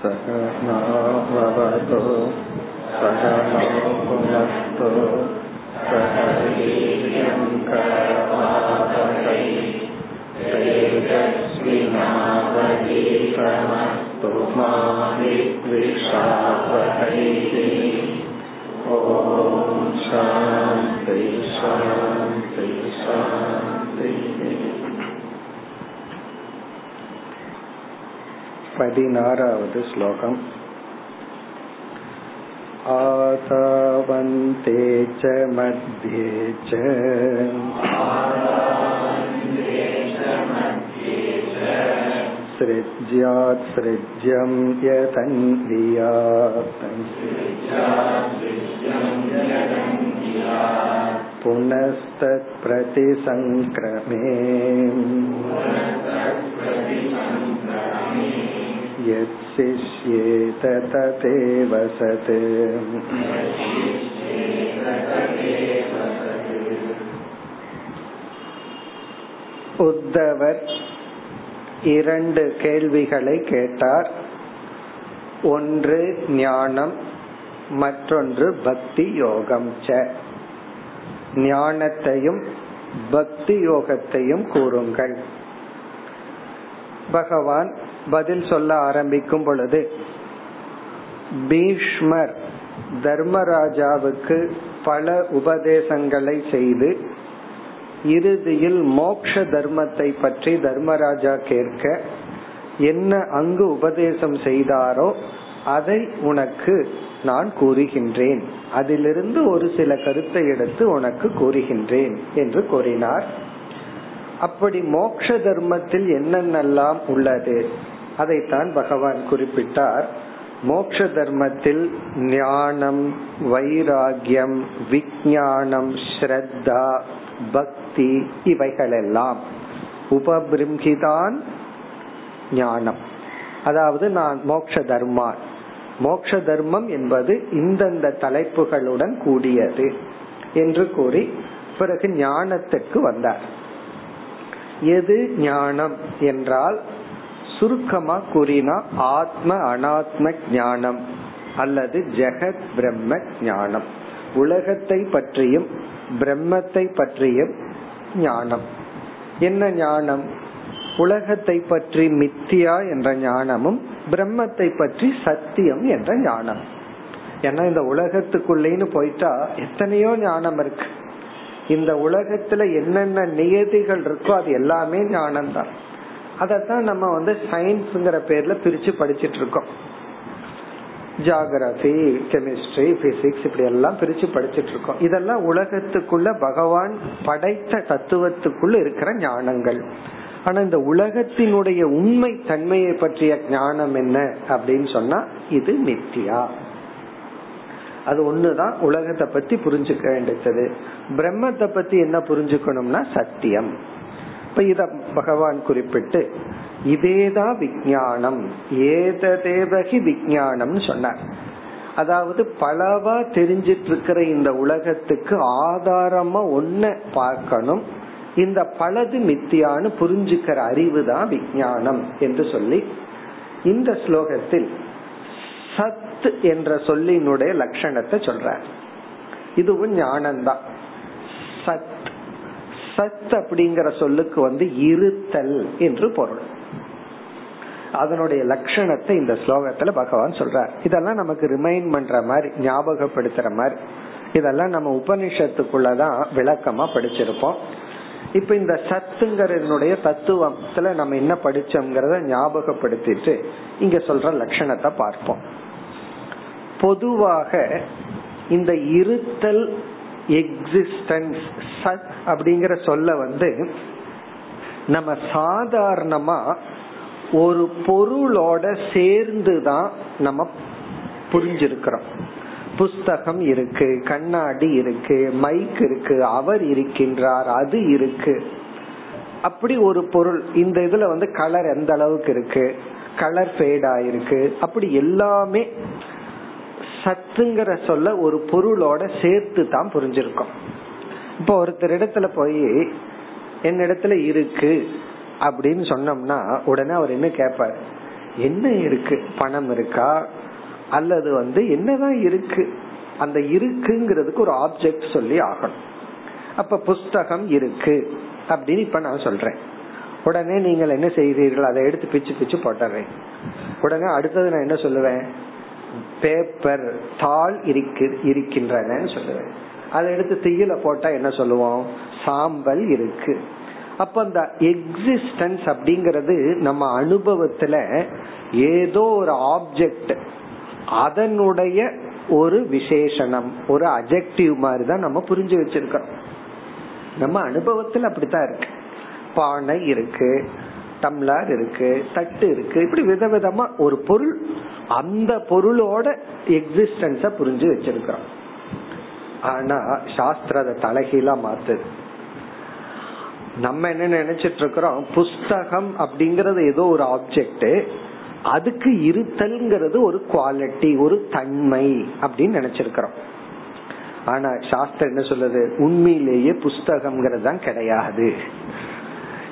सहनावतु सहनौ पुनस्तु सह वीर्यङ्करवावहै तेजस्विनावधीतमस्तु मा विद्विषावहै ॐ शान्ति शान्ति शान्तिः पदिनारावद् श्लोकम् आतावन्ते च मध्ये च सृज्यात् सृज्यं यतन्वियात् पुनस्तत्प्रतिसङ्क्रमे यत्शिष्येत तदेव सत् உத்தவர் இரண்டு கேள்விகளை கேட்டார் ஒன்று ஞானம் மற்றொன்று பக்தி யோகம் ச ஞானத்தையும் பக்தி யோகத்தையும் கூறுங்கள் பகவான் பதில் சொல்ல ஆரம்பிக்கும் பொழுது பீஷ்மர் தர்மராஜாவுக்கு பல உபதேசங்களை செய்து இறுதியில் மோக்ஷ தர்மத்தை பற்றி தர்மராஜா கேட்க என்ன அங்கு உபதேசம் செய்தாரோ அதை உனக்கு நான் கூறுகின்றேன். அதிலிருந்து ஒரு சில கருத்தை எடுத்து உனக்கு கூறுகின்றேன் என்று கூறினார். அப்படி மோக்ஷ தர்மத்தில் என்னென்னலாம் உள்ளது? அதைத்தான் பகவான் குறிப்பிட்டார். மோக்ஷ தர்மத்தில் ஞானம் வைராகியம் விஜயானம் ஸ்ரத்தா பக்தி இவைகளெல்லாம். உபபிரம்கிதான் ஞானம். அதாவது நான் மோக்ஷ தர்மா மோக்ஷ தர்மம் என்பது இந்தந்த தலைப்புகளுடன் கூடியது என்று கூறி பிறகு ஞானத்துக்கு வந்தார். எது ஞானம் என்றால் சுருக்கமா கூறினா ஆத்ம அனாத்ம ஞானம் அல்லது ஜெகத் பிரம்ம ஞானம். உலகத்தை பற்றியும் பிரம்மத்தை பற்றியும் ஞானம். என்ன ஞானம்? உலகத்தை பற்றி மித்தியா என்ற ஞானமும் பிரம்மத்தை பற்றி சத்தியம் என்ற ஞானம். ஏன்னா இந்த உலகத்துக்குள்ளேன்னு போயிட்டா எத்தனையோ ஞானம் இருக்கு. இந்த உலகத்துல என்னென்ன நியதிகள் இருக்கோ அது எல்லாமே ஞானம் தான் அதத்தான் நம்ம வந்து சயின்ஸ்ங்கிற பேர்ல பிரிச்சு படிச்சிட்டு இருக்கோம். ஜாகிரபி கெமிஸ்ட்ரி பிசிக்ஸ் இப்படி எல்லாம் பிரிச்சு படிச்சிட்டு இருக்கோம். இதெல்லாம் உலகத்துக்குள்ள பகவான் படைத்த தத்துவத்துக்குள்ள இருக்கிற ஞானங்கள். ஆனா இந்த உலகத்தினுடைய உண்மை தன்மையை பற்றிய ஞானம் என்ன அப்படின்னு சொன்னா இது மித்தியா அது ஒண்ணுதான் உலகத்தை பத்தி புரிஞ்சுக்க வேண்டியது. பிரம்மத்தை பத்தி என்ன புரிஞ்சுக்கணும்னா சத்தியம். இப்ப இத பகவான் குறிப்பிட்டு இதேதான் விஜயானம் ஏததேவகி விஜயானம் சொன்னார். அதாவது பலவா தெரிஞ்சிட்டு இருக்கிற இந்த உலகத்துக்கு ஆதாரமா ஒன்ன பார்க்கணும். இந்த பலது மித்தியான்னு புரிஞ்சுக்கிற அறிவு தான் விஜயானம் என்று சொல்லி இந்த ஸ்லோகத்தில் சத் என்ற சொல்லினுடைய லட்சணத்தை சொல்ற இதுவும் ஞானம்தான். சத். சத் அப்படிங்கிற சொல்லுக்கு வந்து இருத்தல் என்று பொருள். அதனுடைய லட்சணத்தை இந்த ஸ்லோகத்துல பகவான் சொல்றார். இதெல்லாம் நமக்கு ரிமைண்ட் பண்ற மாதிரி ஞாபகப்படுத்துற மாதிரி. இதெல்லாம் நம்ம உபனிஷத்துக்குள்ளதான் விளக்கமா படிச்சிருப்போம். இப்ப இந்த சத்துங்கிறனுடைய தத்துவத்துல நம்ம என்ன படிச்சோம்ங்கிறத ஞாபகப்படுத்திட்டு இங்க சொல்ற லட்சணத்தை பார்ப்போம். பொதுவாக இந்த இருத்தல் எக்ஸிஸ்டன்ஸ் சத் அப்படிங்கிற சொல்ல வந்து நம்ம சாதாரணமா ஒரு பொருளோட சேர்ந்து தான் நம்ம புரிஞ்சிருக்கிறோம். புஸ்தகம் இருக்கு கண்ணாடி இருக்கு மைக் இருக்கு அவர் இருக்கின்றார் அது இருக்கு. அப்படி ஒரு பொருள் இந்த இதுல வந்து கலர் எந்த அளவுக்கு இருக்கு கலர் ஃபேட் ஆயிருக்கு அப்படி எல்லாமே சத்துங்கிற சொல்ல ஒரு பொருளோட சேர்த்து தான் புரிஞ்சிருக்கோம். இப்போ ஒருத்தர் இடத்துல போய் என்னிடத்துல இருக்கு அப்படின்னு சொன்னோம்னா உடனே அவர் என்ன கேட்பார் என்ன இருக்கு? பணம் இருக்கா? அல்லது வந்து என்னதான் இருக்கு? அந்த இருக்குங்கிறதுக்கு ஒரு ஆப்ஜெக்ட் சொல்லி ஆகணும். அப்ப புஸ்தகம் இருக்கு அப்படின்னு இப்ப நான் சொல்றேன். உடனே நீங்கள் என்ன செய்கிறீர்கள் அதை எடுத்து பிச்சு பிச்சு போட்டுறேன். உடனே அடுத்தது நான் என்ன சொல்லுவேன்? பேப்பர் தாள் இருக்கு இருக்கின்றன சொல்லுவேன். அதை எடுத்து தீயில போட்டா என்ன சொல்லுவோம்? சாம்பல் இருக்கு. அப்ப அந்த எக்ஸிஸ்டன்ஸ் அப்படிங்கறது நம்ம அனுபவத்துல ஏதோ ஒரு ஆப்ஜெக்ட் அதனுடைய ஒரு விசேஷனம் ஒரு அஜெக்டிவ் மாதிரி தான் நம்ம புரிஞ்சு வச்சிருக்கோம். நம்ம அனுபவத்தில் அப்படித்தான் இருக்கு. பானை இருக்கு டம்ளர் இருக்கு தட்டு இருக்கு இப்படி விதவிதமா ஒரு பொருள் அந்த பொருளோட எக்ஸிஸ்டன்ஸ புரிஞ்சு வச்சிருக்கிறோம். ஆனா சாஸ்திர தலைகீழா மாத்துது. நம்ம என்ன நினைச்சிட்டு இருக்கிறோம் புஸ்தகம் அப்படிங்கறது ஏதோ ஒரு ஆப்ஜெக்ட் அதுக்கு இருத்தல்ங்கிறது ஒரு குவாலிட்டி ஒரு தன்மை அப்படின்னு நினைச்சிருக்கிறோம். ஆனா சாஸ்திரம் என்ன சொல்லுது? உண்மையிலேயே புஸ்தகம்ங்கிறது தான் கிடையாது.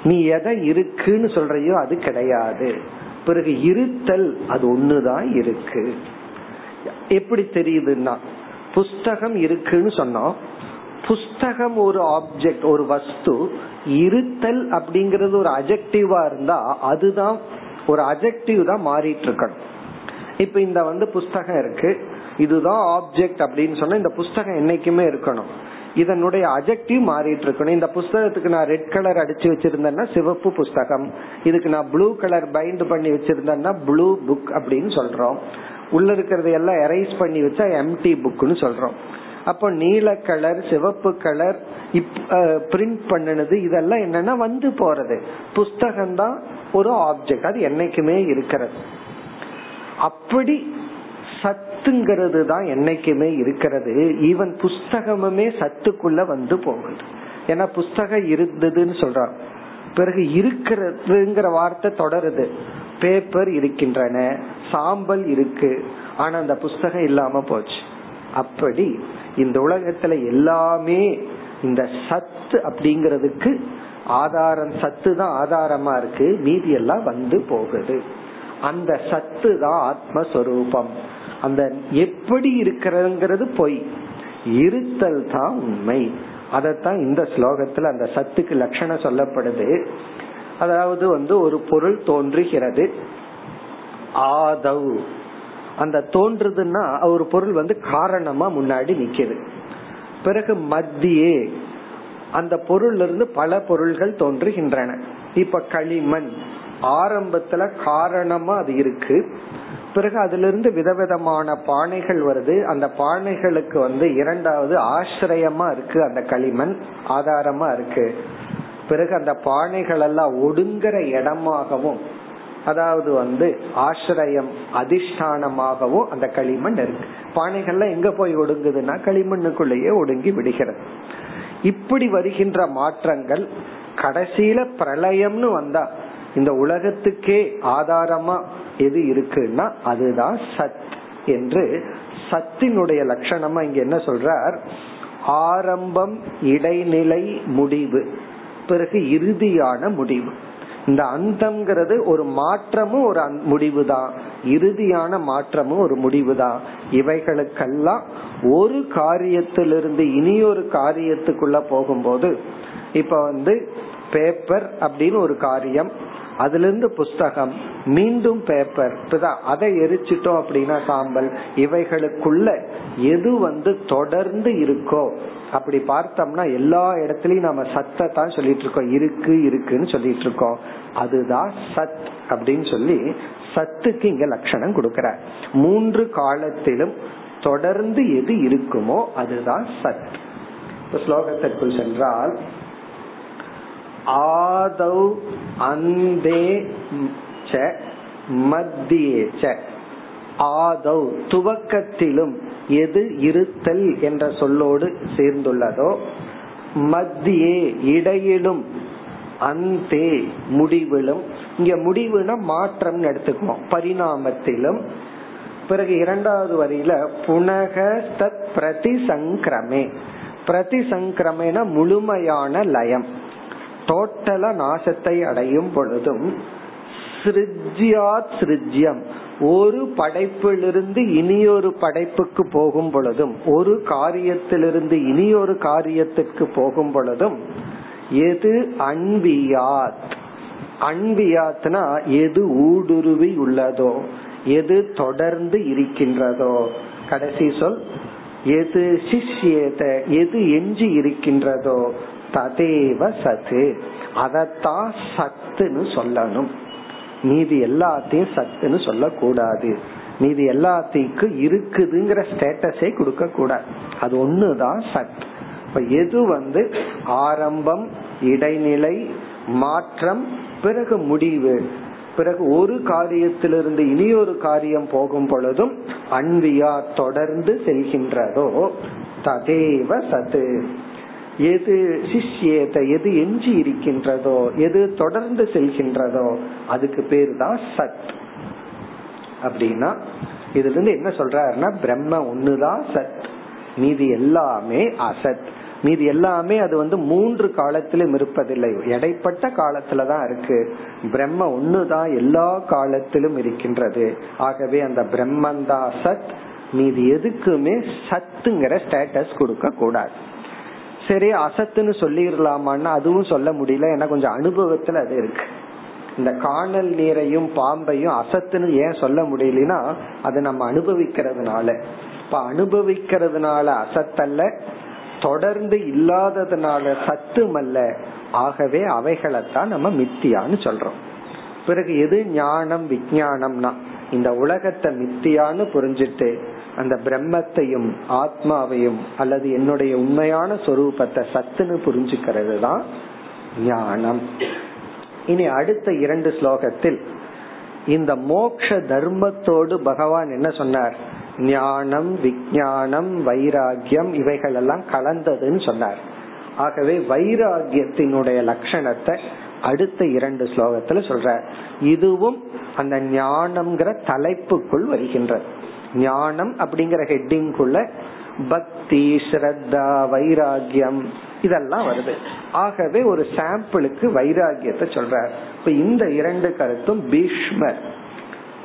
நீ எதை இருக்குன்னு சொல்றையோ அது கிடையாது. பிறகு இருத்தல் அது ஒண்ணுதான் இருக்கு. எப்படி தெரியுதுன்னா புஸ்தகம் இருக்குன்னு சொன்னோம். புஸ்தகம் ஒரு ஆப்ஜெக்ட் ஒரு வஸ்து இருத்தல் அப்படிங்கறது ஒரு அஜெக்டிவா இருந்தா அதுதான் ஒரு அஜெக்டிவ் தான் மாறிட்டு இருக்கணும் இப்ப இந்த வந்து புஸ்தகம் இருக்கு. இதுதான் ஆப்ஜெக்ட் அப்படின்னு சொன்னா இந்த புஸ்தகம் என்னைக்குமே இருக்கணும். இதனுடைய அஜெக்டிவ் மாறிட்டு இருக்கணும் இந்த புஸ்தகத்துக்கு நான் ரெட் கலர் அடிச்சு வச்சிருந்தேன்னா சிவப்பு புஸ்தகம். இதுக்கு நான் ப்ளூ கலர் பைண்ட் பண்ணி வச்சிருந்தேன்னா ப்ளூ புக் அப்படின்னு சொல்றோம். உள்ள இருக்கிறத எல்லாம் எரைஸ் பண்ணி வச்சா எம்டி புக்னு சொல்றோம். அப்போ நீல கலர் சிவப்பு கலர் பிரிண்ட் பண்ணினது இதெல்லாம் என்னன்னா வந்து போறது. புஸ்தகம் தான் ஒரு ஆப்ஜெக்ட் அது என்னைக்குமே இருக்கிறது. அப்படி சத்துங்கிறது தான் என்னைக்குமே இருக்கிறது. ஈவன் புஸ்தகமுமே சத்துக்குள்ள வந்து போகுது. ஏன்னா புஸ்தகம் இருந்ததுன்னு சொல்றான். பிறகு இருக்கிறதுங்கிற வார்த்தை தொடருது. பேப்பர் இருக்கின்றன சாம்பல் இருக்கு ஆனா அந்த புஸ்தகம் இல்லாம போச்சு. அப்படி இந்த உலகத்துல எல்லாமே இந்த சத்து அப்படிங்கறதுக்கு ஆதாரம் சத்து தான் ஆதாரமா இருக்கு. மீதி எல்லாம் வந்து போகுது. அந்த சத்து தான் ஆத்மஸ்வரூபம். அந்த எப்படி இருக்கிறதுங்கிறது பொய். இருத்தல் தான் உண்மை. அதத்தான் இந்த ஸ்லோகத்துல அந்த சத்துக்கு லட்சணம் சொல்லப்படுது. அதாவது வந்து ஒரு பொருள் தோன்றுகிறது. ஆதவ். அந்த தோன்றுதுன்னா ஒரு பொருள் வந்து காரணமா முன்னாடி நிக்குது. பிறகு மத்தியே அந்த பொருள்ல இருந்து பல பொருள்கள் தோன்றுகின்றன. இப்ப களிமண் ஆரம்பத்துல காரணமா அது இருக்கு. பிறகு அதுல இருந்து விதவிதமான பானைகள் வருது. அந்த பானைகளுக்கு வந்து இரண்டாவது ஆசிரியமா இருக்கு அந்த களிமண் ஆதாரமா இருக்கு. பிறகு அந்த பானைகள் எல்லாம் ஒடுங்குற இடமாகவும் அதாவது வந்து ஆசிரியம் அதிஷ்டானமாகவும் அந்த களிமண் இருக்கு. பானைகள்ல எங்க போய் ஒடுங்குதுன்னா களிமண்ணுக்குள்ளேயே ஒடுங்கி விடுகிறது. இப்படி வருகின்ற மாற்றங்கள் கடைசியில பிரளயம்னு வந்தா இந்த உலகத்துக்கே ஆதாரமா எது இருக்குன்னா அதுதான் சத் என்று சத்தினுடைய லட்சணமா இங்க என்ன சொல்றார்? ஆரம்பம் இடைநிலை முடிவு. பிறகு இறுதியான முடிவு. இந்த அந்தம்ங்கிறது ஒரு மாற்றமும் ஒரு முடிவு தான் இறுதியான மாற்றமும் ஒரு முடிவு தான் இவைகளுக்கெல்லாம் ஒரு காரியத்திலிருந்து இனி ஒரு காரியத்துக்குள்ள போகும்போது இப்ப வந்து பேப்பர் அப்படின்னு ஒரு காரியம் அதுல இருந்து புஸ்தகம் மீண்டும் பேப்பர் அதை எரிச்சிட்டோம் அப்படின்னா சாம்பல் இவைகளுக்குள்ள எது வந்து தொடர்ந்து இருக்கோ அப்படி பார்த்தோம்னா எல்லா இடத்துலயும் நம்ம சத்தை தான் சொல்லிட்டு இருக்கோம் இருக்கு இருக்குன்னு சொல்லிட்டு இருக்கோம் அதுதான் சத் அப்படின்னு சொல்லி சத்துக்கு இங்க லட்சணம் கொடுக்கற மூன்று காலத்திலும் தொடர்ந்து எது இருக்குமோ அதுதான் சத். ஸ்லோகத்திற்குள் சென்றால் ஆதௌ அந்தே ச மத்தியே ச. ஆதௌ துவக்கத்திலும் எது இருத்தல் என்ற சொல்லோடு சேர்ந்துள்ளதோ மத்தியே இடையிலும் அந்தே முடிவிலும். இங்க முடிவுனா மாற்றம் எடுத்துக்குவோம். பரிணாமத்திலும். பிறகு இரண்டாவது வரியில புனக தத் பிரதிசங்கிரமே பிரதிசங்கிரமேன முழுமையான லயம். டோட்டலா நாசத்தை அடையும் பொழுதும் சிருஜ்யாத் சிருஜ்யம். ஒரு படைப்பிலிருந்து இனியொரு படைப்புக்கு போகும் பொழுதும் ஒரு காரியத்திலிருந்து இனியொரு காரியத்திற்கு போகும் பொழுதும் எது அன்பியாத்? அன்பியாத்னா எது ஊடுருவி உள்ளதோ எது தொடர்ந்து இருக்கின்றதோ. கடைசி சொல் எது சிஷ்யேத எது எஞ்சி இருக்கின்றதோ. ததேவ சத்து. அதத்தான் சத்துன்னு சொல்லணும். மீதி எல்லாத்தையும் சத்துன்னு சொல்லக்கூடாது. மீதி எல்லாத்துக்கும் இருக்குதுங்கிற ஸ்டேட்டஸே கொடுக்க கூடாது அது ஒண்ணுதான் சத். இப்ப எது வந்து ஆரம்பம் இடைநிலை மாற்றம் பிறகு முடிவு. பிறகு ஒரு காரியத்திலிருந்து இனி ஒரு காரியம் போகும் பொழுதும் அன்பியா தொடர்ந்து செல்கின்றதோ ததேவ சத்து. எது சிஷ்யேத எது எஞ்சி இருக்கின்றதோ எது தொடர்ந்து செல்கின்றதோ அதுக்கு பேர் தான் சத். அப்படின்னா இதுல இருந்து என்ன சொல்றாருன்னா பிரம்ம ஒண்ணுதான் சத். மீதி எல்லாமே அசத். மீதி எல்லாமே அது வந்து மூன்று காலத்திலும் இருப்பதில்லை. இடைப்பட்ட காலத்துலதான் இருக்கு. பிரம்ம ஒண்ணுதான் எல்லா காலத்திலும் இருக்கின்றது. ஆகவே அந்த பிரம்மந்தா சத். மீதி எதுக்குமே சத்துங்கிற ஸ்டேட்டஸ் கொடுக்க கூடாது சரி அசத்துன்னு சொல்லிடலாமான்னா அதுவும் சொல்ல முடியல. ஏன்னா கொஞ்சம் அனுபவத்துல அது இருக்கு. இந்த காணல் நீரையும் பாம்பையும் அசத்துன்னு ஏன் சொல்ல முடியலனா அதை நம்ம அனுபவிக்கிறதுனால. இப்ப அனுபவிக்கிறதுனால அசத்தல்ல தொடர்ந்து இல்லாததுனால சத்துமல்ல. ஆகவே அவைகளைத்தான் நம்ம மித்தியான்னு சொல்றோம். பிறகு எது ஞானம் விஜயானம்னா இந்த உலகத்தை மித்தியான்னு புரிஞ்சிட்டு அந்த பிரம்மத்தையும் ஆத்மாவையும் அல்லது என்னுடைய உண்மையான சொரூபத்தை சத்துன்னு புரிஞ்சுக்கிறது தான் ஞானம். இனி அடுத்த இரண்டு ஸ்லோகத்தில் இந்த மோக்ஷ தர்மத்தோடு பகவான் என்ன சொன்னார்? ஞானம் விஜயானம் வைராகியம் இவைகள் எல்லாம் கலந்ததுன்னு சொன்னார். ஆகவே வைராகியத்தினுடைய லட்சணத்தை அடுத்த இரண்டு ஸ்லோகத்துல சொல்ற இதுவும் அந்த ஞானம்ங்கிற தலைப்புக்குள் வருகின்றது. ஞானம் அப்படிங்கிற ஹெட்டிங்குள்ள பக்தி ஸ்ரத்தா வைராகியம் இதெல்லாம் வருது. ஆகவே ஒரு சாம்பிளுக்கு வைராகியத்தை சொல்றார். இப்ப இந்த இரண்டு கருத்தும் பீஷ்மர்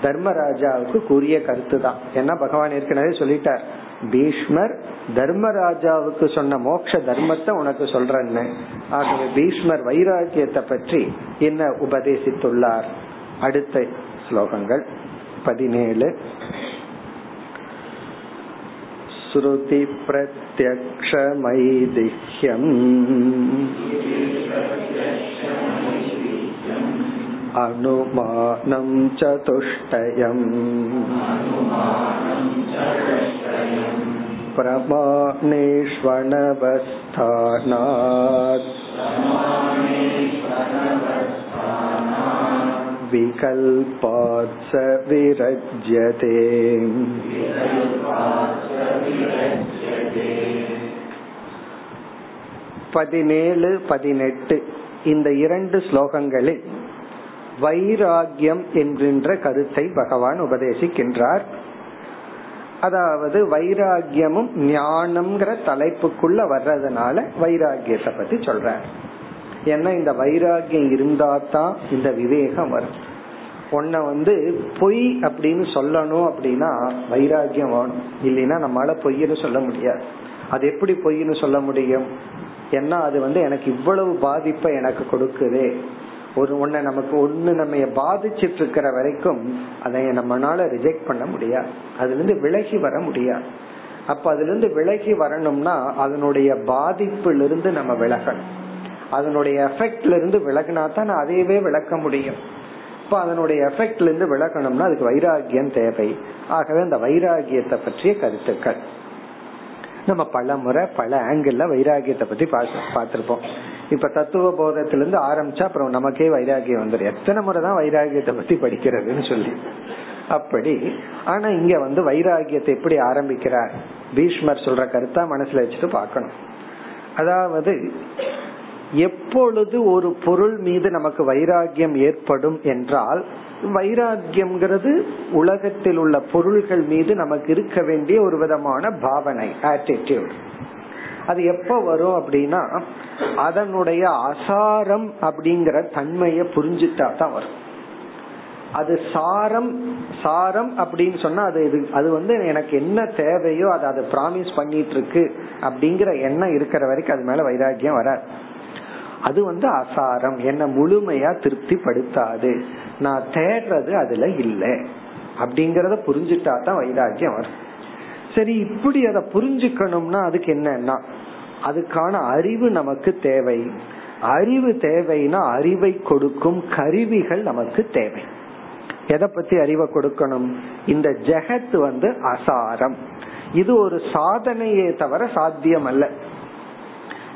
தர்மராஜாவுக்கு கூறிய கருத்து தான் ஏன்னா பகவான் ஏற்கனவே சொல்லிட்டார். பீஷ்மர் தர்மராஜாவுக்கு சொன்ன மோக்ஷ தர்மத்தை உனக்கு சொல்றேன்னு. ஆகவே பீஷ்மர் வைராக்கியத்தை பற்றி என்ன உபதேசித்துள்ளார்? அடுத்த ஸ்லோகங்கள் பதினேழு. ஸ்ருதி பிரத்யக்ஷமைதிஹ்யம் अनुमानं चतुष्टयम् प्रमाणेष्वनवस्थानात् विकल्पात् स विरज्यते பதினேழு பதினெட்டு. இந்த இரண்டு ஸ்லோகங்களில் வைராகியம் என்கின்ற கருத்தை பகவான் உபதேசிக்கின்றார். அதாவது வைராகியமும் ஞானம்ங்கிற தலைப்புக்குள்ள வர்றதுனால வைராகியத்தை பத்தி சொல்றார். ஏன்னா இந்த வைராகியம் இருந்தா தான் இந்த விவேகம் வரும். உன்னை வந்து பொய் அப்படின்னு சொல்லணும் அப்படின்னா வைராகியம் வேணும். இல்லைன்னா நம்மளால பொய்ன்னு சொல்ல முடியாது. அது எப்படி பொய்ன்னு சொல்ல முடியும்? ஏன்னா அது வந்து எனக்கு இவ்வளவு பாதிப்பை எனக்கு கொடுக்குதே. ஒரு ஒன்ன நமக்கு ஒண்ணு நம்ம பாதிச்சிட்டு இருக்கிற வரைக்கும் அதை நம்மளால ரிஜெக்ட் பண்ண முடியாது. அதுல இருந்து விலகி வர முடியாது. அப்ப அதுல இருந்து விலகி வரணும்னா அதனுடைய பாதிப்புல இருந்து நம்ம விலகணும். அதனுடைய எஃபெக்ட்ல இருந்து விலகினா தான் அதையவே விளக்க முடியும். இப்ப அதனுடைய எஃபெக்ட்ல இருந்து விலகணும்னா அதுக்கு வைராகியம் தேவை. ஆகவே அந்த வைராகியத்தை பற்றிய கருத்துக்கள். நம்ம பல முறை பல ஆங்கிள் வைராகியத்தை பத்தி பார்த்திருப்போம். இப்ப தத்துவ போதத்திலிருந்து ஆரம்பிச்சா அப்புறம் நமக்கே வைராகியம் வந்துடும் எத்தனை முறை தான் வைராகியத்தை பத்தி படிக்கிறதுன்னு சொல்லி. அப்படி. ஆனா இங்க வந்து வைராகியத்தை எப்படி ஆரம்பிக்கிறார்? பீஷ்மர் சொல்ற கருத்தா மனசுல வச்சுட்டு பார்க்கணும். அதாவது எப்பொழுது ஒரு பொருள் மீது நமக்கு வைராகியம் ஏற்படும் என்றால் வைராகியம்ங்கிறது உலகத்தில் உள்ள பொருள்கள் மீது நமக்கு இருக்க வேண்டிய ஒரு விதமான பாவனை ஆட்டிடியூட் அது எப்ப வரும் அப்படின்னா அதனுடைய அசாரம் அப்படிங்கிற தன்மையை புரிஞ்சுட்டா தான் வரும். அது சாரம் சாரம் அப்படின்னு சொன்னா அது இது அது வந்து எனக்கு என்ன தேவையோ அதை அதை ப்ராமிஸ் பண்ணிட்டு இருக்கு அப்படிங்கிற எண்ணம் இருக்கிற வரைக்கும் அது மேல வைராக்கியம் வராது. அது வந்து அசாரம். என்ன முழுமையா திருப்திப்படுத்தாது. நான் தேடுறது அதுல இல்லை. அப்படிங்கறத புரிஞ்சுட்டா தான் வைராக்கியம் வரும். சரி இப்படி அதை புரிஞ்சுக்கணும்னா அதுக்கு என்னன்னா அதுக்கான அறிவு நமக்கு தேவை. அறிவு தேவைன்னா அறிவை கொடுக்கும் கருவிகள் நமக்கு தேவை. எதை பத்தி அறிவை கொடுக்கணும்? இந்த ஜெகத் வந்து அசாரம். இது ஒரு சாதனையே தவிர சாத்தியம் அல்ல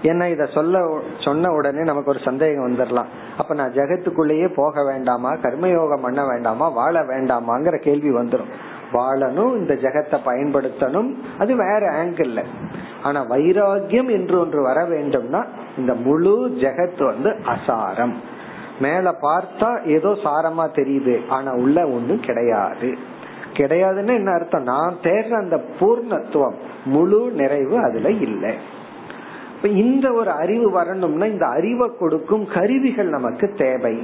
ஏன்னா இத சொல்ல சொன்ன உடனே நமக்கு ஒரு சந்தேகம் வந்துடலாம் அப்ப நான் ஜெகத்துக்குள்ளேயே போக வேண்டாமா? கர்மயோகம் பண்ண வேண்டாமா? வாழ வேண்டாமாங்கிற கேள்வி வந்துடும் வாழணும் இந்த ஜெகத்தை பயன்படுத்தணும். அது வேற ஆங்கிள் ஆனா வைராகியம் என்று ஒன்று வர வேண்டும்னா இந்த முழு ஜெகத் வந்து அசாரம். மேல பார்த்தா ஏதோ சாரமா தெரியுது. ஆனா உள்ள ஒண்ணும் கிடையாது. கிடையாதுன்னு என்ன அர்த்தம்? நான் தேடுற அந்த பூர்ணத்துவம் முழு நிறைவு அதுல இல்லை. இப்ப இந்த ஒரு அறிவு வரணும்னா இந்த அறிவை கொடுக்கும் கருவிகள் நமக்கு தேவை.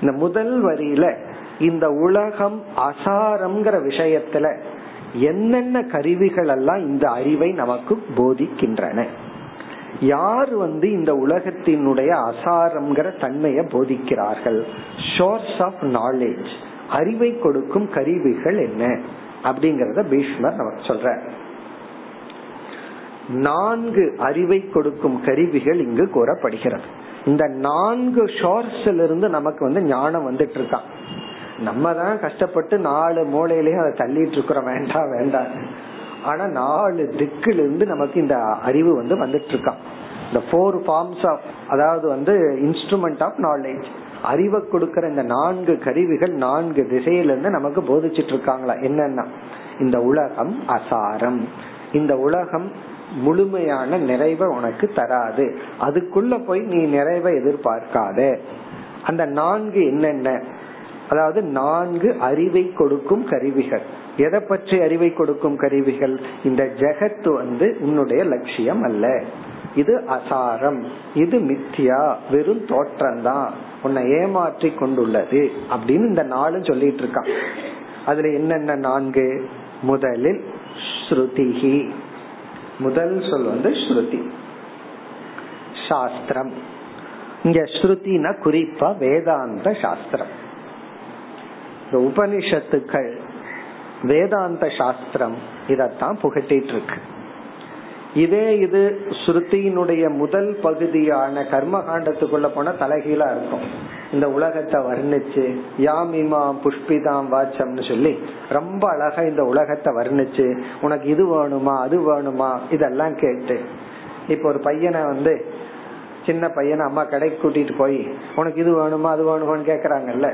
இந்த முதல் வரியில இந்த உலகம் அசாரம்ங்கிற விஷயத்துல என்னென்ன கருவிகள் எல்லாம் இந்த அறிவை நமக்கு போதிக்கின்றன. யார் வந்து இந்த உலகத்தினுடைய அசாரம்ங்கிற தன்மையை போதிக்கிறார்கள்? ஷோர்ஸ் ஆஃப் நாலேஜ் அறிவை கொடுக்கும் கருவிகள் என்ன? அப்படிங்கறத பீஷ்மர் நமக்கு சொல்ற நான்கு அறிவை கொடுக்கும் கருவிகள் இங்கு கூறப்படுகிறது. இந்த நான்கு ஷோர்ஸ்ல இருந்து நமக்கு வந்து ஞானம் வந்துட்டு இருக்கான் நம்ம தான் கஷ்டப்பட்டு நாலு மூலையிலயும் அதை தள்ளிட்டு இருக்கிறோம் வேண்டாம் வேண்டாம் ஆனா நாலு திக்குல இருந்து நமக்கு இந்த அறிவு வந்து வந்துட்டு இருக்கான் இந்த ஃபோர் ஃபார்ம்ஸ் ஆஃப் அதாவது வந்து இன்ஸ்ட்ருமெண்ட் ஆஃப் நாலேஜ் அறிவை கொடுக்கிற இந்த நான்கு கருவிகள் நான்கு திசையில இருந்து நமக்கு போதிச்சிட்டு இருக்காங்களா என்னன்னா இந்த உலகம் அசாரம். இந்த உலகம் முழுமையான நிறைவை உனக்கு தராது. அதுக்குள்ள போய் நீ நிறைவை எதிர்பார்க்காத. அந்த நான்கு என்னென்ன? அதாவது நான்கு அறிவை கொடுக்கும் கருவிகள். எதை பற்றி அறிவை கொடுக்கும் கருவிகள்? இந்த ஜெகத் வந்து உன்னுடைய லட்சியம் அல்ல. இது அசாரம். இது மித்தியா வெறும் தோற்றம்தான். உன்னை ஏமாற்றி கொண்டுள்ளது. அப்படின்னு இந்த நாளும் சொல்லிட்டு இருக்கான். அதுல என்னென்ன நான்கு? முதலில் ஸ்ருதிகி முதல் சொல் வந்து ஸ்ருதி. சாஸ்திரம். இங்க ஸ்ருதினா குறிப்பா வேதாந்த சாஸ்திரம். இந்த உபனிஷத்துக்கள் வேதாந்த சாஸ்திரம் இதத்தான் புகட்டிட்டு இருக்கு. இதே இது ஸ்ருதியினுடைய முதல் பகுதியான கர்மகாண்டத்துக்குள்ள போன தலைகீழா இருக்கும். இந்த உலகத்தை வர்ணிச்சு யாமிமாம் புஷ்பிதாம் வாச்சம்னு சொல்லி ரொம்ப அழகா இந்த உலகத்தை வர்ணிச்சு உனக்கு இது வேணுமா அது வேணுமா இதெல்லாம் கேட்டு. இப்ப ஒரு பையனை வந்து சின்ன பையனை அம்மா கடைக்கு கூட்டிட்டு போய் உனக்கு இது வேணுமா அது வேணுமான்னு கேக்குறாங்கல்ல?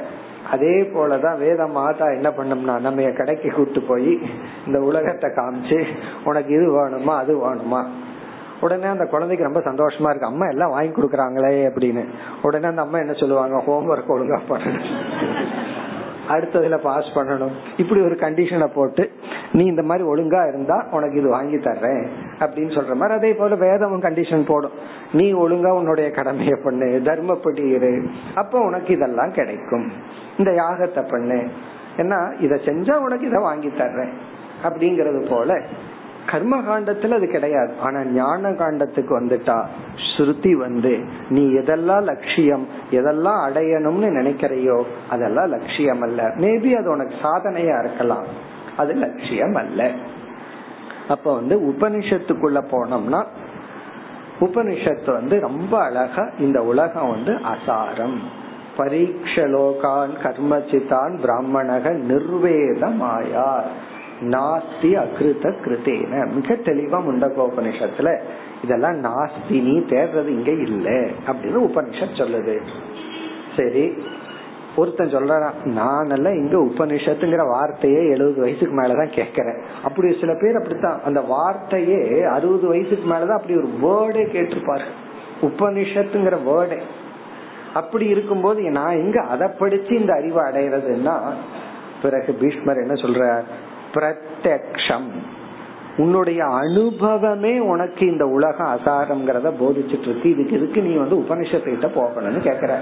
அதே போலதான் வேத மாதா என்ன பண்ணோம்னா நம்ம கடைக்கு கூட்டு போய் இந்த உலகத்தை காமிச்சு உனக்கு இது வேணுமா அது வேணுமா? உடனே அந்த குழந்தைக்கு ரொம்ப சந்தோஷமா இருக்கு. அம்மா எல்லாம் வாங்கி கொடுக்குறாங்களே அப்படின்னு. உடனே அந்த அம்மா என்ன சொல்லுவாங்க ஹோம்ஒர்க் ஒழுங்கா பண்ணு அடுத்ததுல பாஸ் பண்ணணும். இப்படி ஒரு கண்டிஷனை போட்டு நீ இந்த மாதிரி ஒழுங்கா இருந்தா உனக்கு இது வாங்கி தர்றேன் அப்படின்னு சொல்ற மாதிரி. அதே போல வேதமும் கண்டிஷன் போடும். நீ ஒழுங்கா உன்னுடைய கடமையை பண்ணு தர்மப்படி இரு. அப்ப உனக்கு இதெல்லாம் கிடைக்கும். இந்த யாகத்தை பண்ணு. ஏன்னா இத செஞ்சா உனக்கு இதை வாங்கி தர்றேன். அப்படிங்கறது போல கர்ம காண்டத்துல அது கிடையாது. ஆனா ஞான காண்டத்துக்கு வந்துட்டா ஸ்ருதி வந்து நீ எதெல்லாம் லட்சியம் எதெல்லாம் அடையணும்னு நினைக்கிறையோ அதெல்லாம் லட்சியம் அல்ல. மேபி அது உனக்கு சாதனையா இருக்கலாம். அது லட்சியம் அல்ல. அப்ப வந்து உபனிஷத்துக்குள்ள போனோம்னா உபனிஷத்து வந்து ரொம்ப அழகா இந்த உலகம் வந்து அசாரம். பரீட்சலோகான் கர்மச்சிதான் பிராமணக நிர்வேதமாயார். நாஸ்தி அகிருத கிருத்தேன. மிக தெளிவா முண்டகோபனிஷத்துல இதெல்லாம் நாஸ்தி நீ தேடுறது இங்க இல்ல அப்படின்னு உபனிஷத் சொல்லுது. சரி ஒருத்தன் சொல்றான் நான் எல்லாம் இங்க உபனிஷத்துங்கிற வார்த்தையே எழுபது வயசுக்கு மேலதான் கேக்குறேன் அப்படி சில பேர் அப்படித்தான். அந்த வார்த்தையே அறுபது வயசுக்கு மேலதான் அப்படி ஒரு வேர்டே கேட்டிருப்பாரு. உபனிஷத்துங்கிற வேர்டே. அப்படி இருக்கும்போது நான் எங்க அதை படிச்சு இந்த அறிவை அடையிறதுன்னா பிறகு பீஷ்மர் என்ன சொல்றார்? பிரத்யக்ஷம். உன்னுடைய அனுபவமே உனக்கு இந்த உலகம் அசாரம்ங்கிறத போதிச்சுட்டு இருக்கு இதுக்கு இதுக்கு நீ வந்து உபனிஷத்துக்கிட்ட போகணும்னு கேக்குற.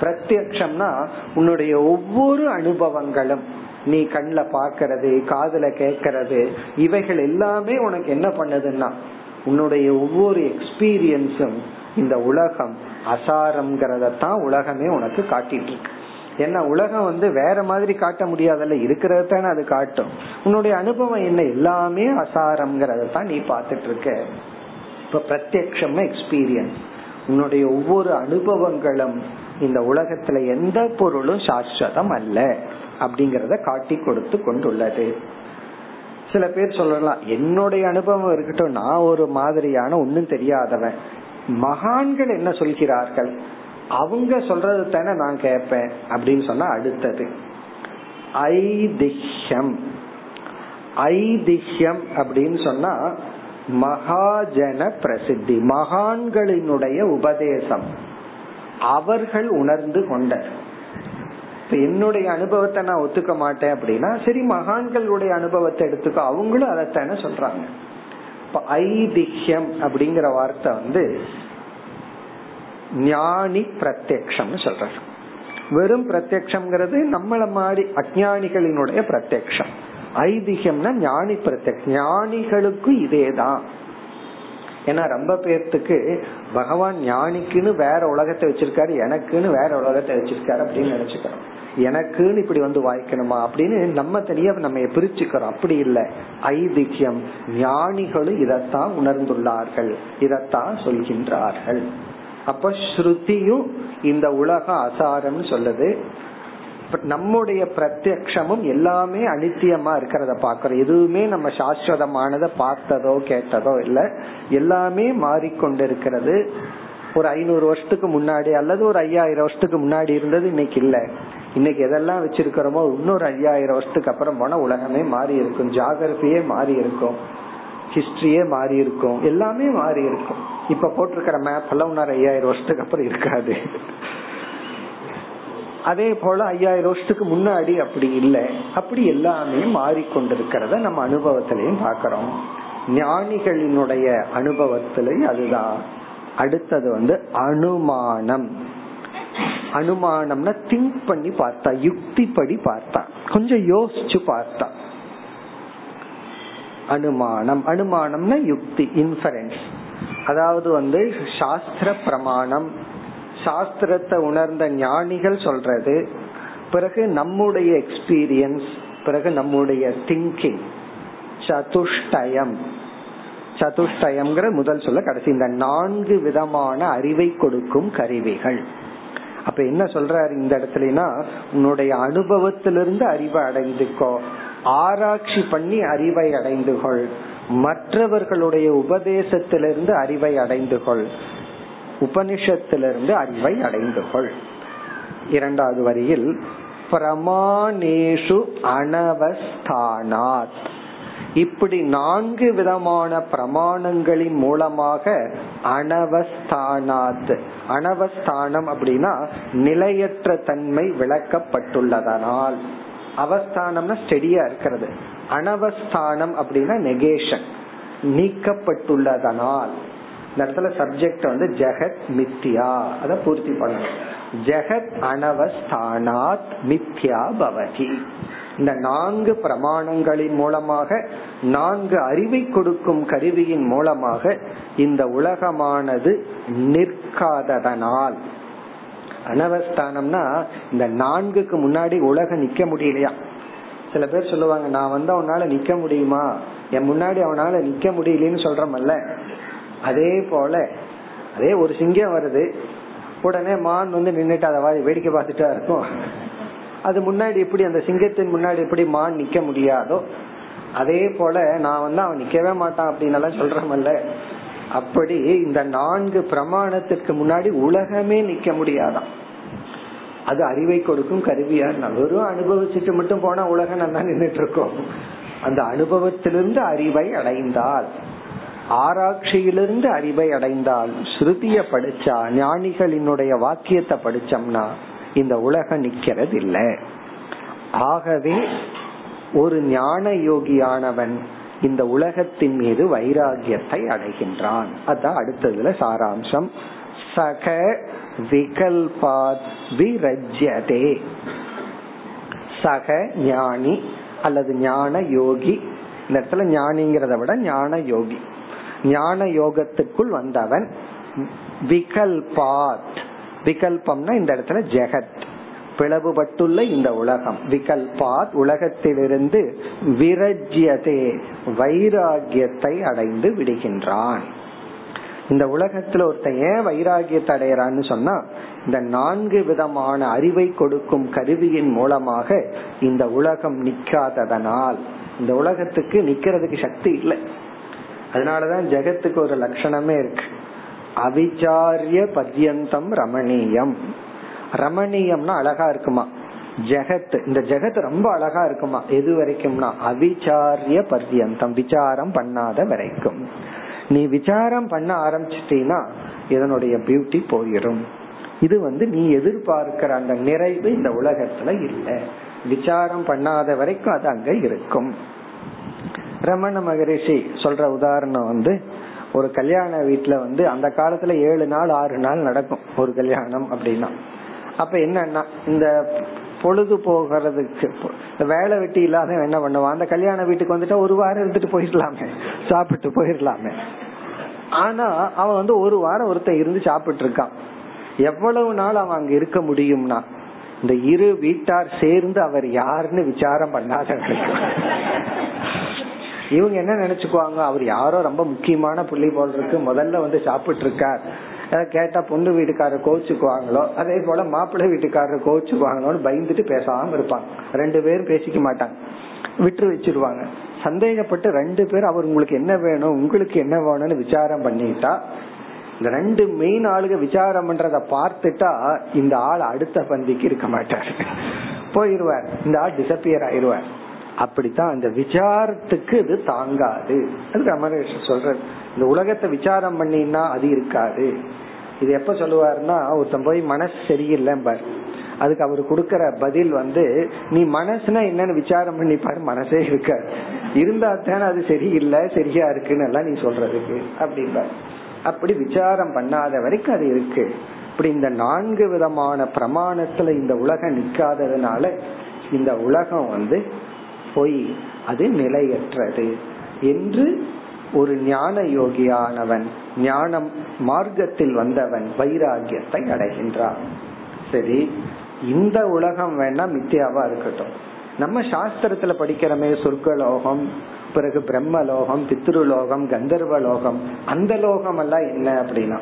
பிரத்யக்ஷம்னா உன்னுடைய ஒவ்வொரு அனுபவங்களும் நீ கண்ல பாக்கிறது காதல கேட்கறது இவைகள் எல்லாமே உனக்கு என்ன பண்ணுதுன்னா உன்னுடைய ஒவ்வொரு எக்ஸ்பீரியன்ஸும் இந்த உலகம் அசாரம்ங்கிறத தான் உலகமே உனக்கு காட்டிட்டு இருக்கு ஏன்னா உலகம் வந்து வேற மாதிரி காட்ட முடியாதல்ல இருக்கிறத தானே அது காட்டும். உன்னுடைய அனுபவம் என்ன? எல்லாமே அசாரம்ங்கிறத தான் நீ பாத்துட்டு இருக்க இப்ப பிரத்யக்ஷம் எக்ஸ்பீரியன்ஸ் உன்னுடைய ஒவ்வொரு அனுபவங்களும் இந்த உலகத்துல எந்த பொருளும் சாஸ்வதம் அல்ல அப்படிங்கறத காட்டி கொடுத்து கொண்டுள்ளது. சில பேர் சொல்லலாம் என்னுடைய அனுபவம் இருக்கட்டும் நான் ஒரு மாதிரியான ஒன்னும் தெரியாதவன். மகான்கள் என்ன சொல்கிறார்கள்? அவங்க சொல்றது தானே நான் கேட்பேன் அப்படின்னு சொன்னா அடுத்தது. ஐதிஹ்யம். ஐதிஹ்யம் அப்படின்னு சொன்னா மகாஜன பிரசித்தி மகான்களினுடைய உபதேசம். அவர்கள் உணர்ந்து கொண்ட என்னுடைய அனுபவத்தை நான் ஒத்துக்க மாட்டேன் அப்படின்னா சரி மகான்களுடைய அனுபவத்தை எடுத்துக்கோ. அவங்களும் அதைத்தானே சொல்றாங்க. இப்ப ஐதிஹ்யம் அப்படிங்கிற வார்த்தை வந்து ஞானி பிரத்யக்ஷம் சொல்றது வெறும் பிரத்யக்ஷம்ங்கிறது நம்மள மாதிரி அஜானிகளினுடைய பிரத்யக்ஷம். ஐதிகம்னா ஞானி பிரத்யக் ஞானிகளுக்கு இதேதான் ஏன்னா ரொம்ப பேர்த்துக்கு பகவான் ஞானிக்குன்னு வேற உலகத்தை வச்சிருக்காரு எனக்குன்னு வேற உலகத்தை வச்சிருக்காரு அப்படின்னு நினைச்சுக்கிறோம். எனக்குன்னு இப்படி வந்து வாய்க்கணுமா அப்படின்னு நம்ம தனியா நம்ம பிரிச்சுக்கிறோம். அப்படி இல்லை. ஐதிஹ்யம் ஞானிகளும் இதத்தான் உணர்ந்துள்ளார்கள். இதத்தான் சொல்கின்றார்கள். அப்ப ஸ்ருதியும் இந்த உலக அசாரம்னு சொல்லுது. நம்முடைய பிரத்யக்ஷமும் எல்லாமே அனித்தியமா இருக்கிறத பாக்குறோம் எதுவுமே நம்ம சாஸ்வதமானதை பார்த்ததோ கேட்டதோ இல்ல. எல்லாமே மாறிக்கொண்டிருக்கிறது. ஒரு ஐநூறு வருஷத்துக்கு முன்னாடி அல்லது ஒரு ஐயாயிரம் வருஷத்துக்கு முன்னாடி இருந்தது இன்னைக்கு இல்ல. இன்னைக்கு எதெல்லாம் வச்சிருக்கிறோமோ இன்னொரு ஐயாயிரம் வருஷத்துக்கு அப்புறம் போனா உலகமே மாறி இருக்கும் ஜாகிரபியே மாறி இருக்கும் ஹிஸ்டரியே மாறி இருக்கும் எல்லாமே மாறி இருக்கும் இப்ப போட்டிருக்கிற மேப் எல்லாம் இன்னொரு ஐயாயிரம் வருஷத்துக்கு அப்புறம் இருக்காது. அதே போல ஐயாயிரம் வருஷத்துக்கு முன்னாடி அப்படி இல்லை. அப்படி எல்லாமே மாறிக்கொண்டிருக்கிறத நம்ம அனுபவத்திலையும் பாக்கிறோம் ஞானிகளினுடைய அனுபவத்திலையும் அதுதான். அடுத்தது வந்து அனுமானம். அனுமானம்னா திங்க் பண்ணி பார்த்தா யுக்திப்படி பார்த்தா. கொஞ்சம் யோசிச்சு பார்த்தா. அனுமானம். அனுமானம்னா யுக்தி இன்ஃபரன்ஸ் அதாவது வந்து சாஸ்திர பிரமாணம். சாஸ்திரத்தை உணர்ந்த ஞானிகள் சொல்றது பிறகு நம்முடைய எக்ஸ்பீரியன்ஸ் பிறகு நம்முடைய திங்கிங் சதுஷ்டயம். சதுஷ்டயம்ங்கிற முதல் சொல்ல கடைசி. இந்த நான்கு விதமான அறிவை கொடுக்கும் கருவிகள். அப்ப என்ன சொல்றாரு இந்த இடத்துலனா உன்னுடைய அனுபவத்திலிருந்து அறிவை அடைந்துக்கோ. ஆராய்ச்சி பண்ணி அறிவை அடைந்து கொள். மற்றவர்களுடைய உபதேசத்திலிருந்து அறிவை அடைந்து கொள். உபனிஷத்திலிருந்து அறிவை அடைந்து கொள். இரண்டாவது வரியில் பிரமாணேஷு அனவஸ்தானாத். இப்படி நான்கு விதமான பிரமாணங்களின் மூலமாக அனவஸ்தானாத். அனவஸ்தானம் அப்படின்னா நிலையற்ற தன்மை விளக்கப்பட்டுள்ளதனால். அவஸ்தானம்னா ஸ்டெடியா இருக்கிறது. அனவஸ்தானம் அப்படின்னா நெகேஷன் நீக்கப்பட்டுள்ளதனால். இந்த இடத்துல சப்ஜெக்ட் வந்து ஜெகத் மித்யா. அத பூர்த்தி பண்ணணும். ஜெகத் அனவஸ்தானாத் மித்யா பவதி. இந்த நான்கு பிரமாணங்களின் மூலமாக நான்கு அறிவை கொடுக்கும் கருவியின் மூலமாக இந்த உலகமானது நிற்காததனால். அனவஸ்தானம்னா இந்த நான்குக்கு முன்னாடி உலகம் நிக்க முடியலையா? சில பேர் சொல்லுவாங்க நான் வந்து அவனால நிக்க முடியுமா? என் முன்னாடி அவனால நிக்க முடியலன்னு சொல்றமல்ல. அதே போல அதே ஒரு சிங்கம் வருது. உடனே மான் வந்து நின்றுட்டு அதை வேடிக்கை பார்த்துட்டா இருக்கும். அது முன்னாடி எப்படி அந்த சிங்கத்தின் முன்னாடி எப்படி மான் நிக்க முடியாதோ அதே போல நான் வந்து அவன் நிக்கவே மாட்டான் அப்படின்னு எல்லாம் சொல்றமல்ல. அப்படி இந்த நான்கு பிரமாணத்திற்கு முன்னாடி உலகமே நிக்க முடியாதான். அது அறிவை கொடுக்கும் கருவியா வெறும் அனுபவிச்சுட்டு மட்டும் போனா உலகம் நல்லா நின்றுட்டு இருக்கோம் அந்த அனுபவத்திலிருந்து அறிவை அடைந்தால் ஆராய்ச்சியிலிருந்து அறிவை அடைந்தால் ஸ்ருதிய படிச்சா ஞானிகளினுடைய வாக்கியத்தை படிச்சோம்னா இந்த உலகம் நிக்கிறது இல்லை ஆகவே ஒரு ஞான யோகியானவன் இந்த உலகத்தின் மீது வைராகியத்தை அடைகின்றான். அதான் அடுத்ததுல சாராம்சம். சக விகல்பாத் விரஜ்யதே. சக ஞானி அல்லது ஞான யோகி. இந்த இடத்துல ஞானிங்கிறத விட ஞான யோகி. ஞான யோகத்துக்குள் வந்தவன் விகல்பாத். விகல்பம்னா இந்த இடத்துல ஜெகத். பிளவுபட்டுள்ள இந்த உலகம். விகல்பாத் உலகத்திலிருந்து விரஜ்யதே வைராகியத்தை அடைந்து விடுகின்றான். இந்த உலகத்துல ஒருத்தன் ஏன் வைராகியத்தை அடையறான்னு சொன்னா இந்த நான்கு விதமான அறிவை கொடுக்கும் கருவியின் மூலமாக இந்த உலகம் நிக்காததனால் இந்த உலகத்துக்கு நிக்கிறதுக்கு சக்தி இல்லை. அதனாலதான் ஜெகத்துக்கு ஒரு லட்சணமே இருக்கு. அவிச்சாரிய பர்யந்தம் ரமணீயம். ரமணீயம்னா அழகா இருக்குமா? ஜெகத். இந்த ஜெகத் ரொம்ப அழகா இருக்குமா? எது வரைக்கும்னா அவிச்சாரிய பர்யந்தம். விசாரம் பண்ணாத வரைக்கும். நீ விசாரம் பண்ண ஆரம்பிச்சிட்டீனா இதனுடைய பியூட்டி போயிடும் இது வந்து நீ எதிர்பார்க்கிற அந்த நிறைவு இந்த உலகத்துல இல்லை. விசாரம் பண்ணாத வரைக்கும் அது அங்க இருக்கும். ரமண மகரிஷி சொல்ற உதாரணம் வந்து ஒரு கல்யாண வீட்டுல வந்து அந்த காலத்துல ஏழு நாள் ஆறு நாள் நடக்கும் ஒரு கல்யாணம் அப்படின்னா. அப்ப என்னன்னா இந்த பொழுது போகிறதுக்கு வேலை வெட்டி இல்லாத என்ன பண்ணுவான்? அந்த கல்யாண வீட்டுக்கு வந்துட்டா ஒரு வாரம் இருந்துட்டு போயிடலாமே. சாப்பிட்டு போயிடலாமே. ஆனா அவன் வந்து ஒரு வாரம் ஒருத்தன் இருந்து சாப்பிட்டு இருக்கான் எவ்வளவு நாள் அவன் அங்க இருக்க முடியும்னா இந்த இரு வீட்டார் சேர்ந்து அவர் யாருன்னு விசாரம் பண்ணாத இவங்க என்ன நினைச்சுக்குவாங்க? அவர் யாரோ ரொம்ப முக்கியமான புள்ளி போல் இருக்கு. முதல்ல வந்து சாப்பிட்டு இருக்கார் கேட்டா பொண்ணு வீட்டுக்காரர் கோச்சுக்குவாங்களோ அதே போல மாப்பிள்ளை வீட்டுக்காரர் கோச்சுக்குவாங்களோன்னு பயந்துட்டு பேசாம இருப்பாங்க. ரெண்டு பேரும் பேசிக்க மாட்டாங்க. விட்டு வச்சிருவாங்க. சந்தேகப்பட்டு ரெண்டு பேர் அவர் உங்களுக்கு என்ன வேணும் உங்களுக்கு என்ன வேணும்னு விசாரம் பண்ணிட்டா இந்த ரெண்டு மெயின் ஆளுக விசாரம் பண்றத பார்த்துட்டா இந்த ஆள் அடுத்த பந்திக்கு இருக்க மாட்டார். போயிருவார். இந்த ஆள் டிசப்பியர் ஆயிருவார். அப்படித்தான் அந்த விசாரத்துக்கு இது தாங்காது. அது ரமணேஷ் சொல்ற இந்த உலகத்தை விசாரம் பண்ணினா அது இருக்காது. இது எப்ப சொல்லுவாருன்னா ஒருத்தன் போய் மனசு சரியில்லை பார் அதுக்கு அவர் கொடுக்கற பதில் வந்து நீ மனசுனா என்னன்னு விசாரம் பண்ணி பாரு மனசே இருக்க இருந்தா தானே அது சரியில்லை சரியா இருக்குன்னு எல்லாம் நீ சொல்றதுக்கு அப்படின்பார் அப்படி விசாரம் பண்ணாத வரைக்கும் அது இருக்கு. இப்படி இந்த நான்கு விதமான பிரமாணத்துல இந்த உலகம் நிக்காததுனால இந்த உலகம் வந்து பொய். அது நிலையற்றது. என்று ஒரு ஞான யோகியானவன் ஞானம் மார்க்கத்தில் வந்தவன் வைராகியத்தை அடைகின்றான். சரி இந்த உலகம் வேணா மித்தியாவா இருக்கட்டும். நம்ம சாஸ்திரத்துல படிக்கிறமே சொர்க்கலோகம் பிறகு பிரம்மலோகம் பித்ருலோகம் கந்தர்வலோகம் அந்த லோகம் எல்லாம் என்ன அப்படின்னா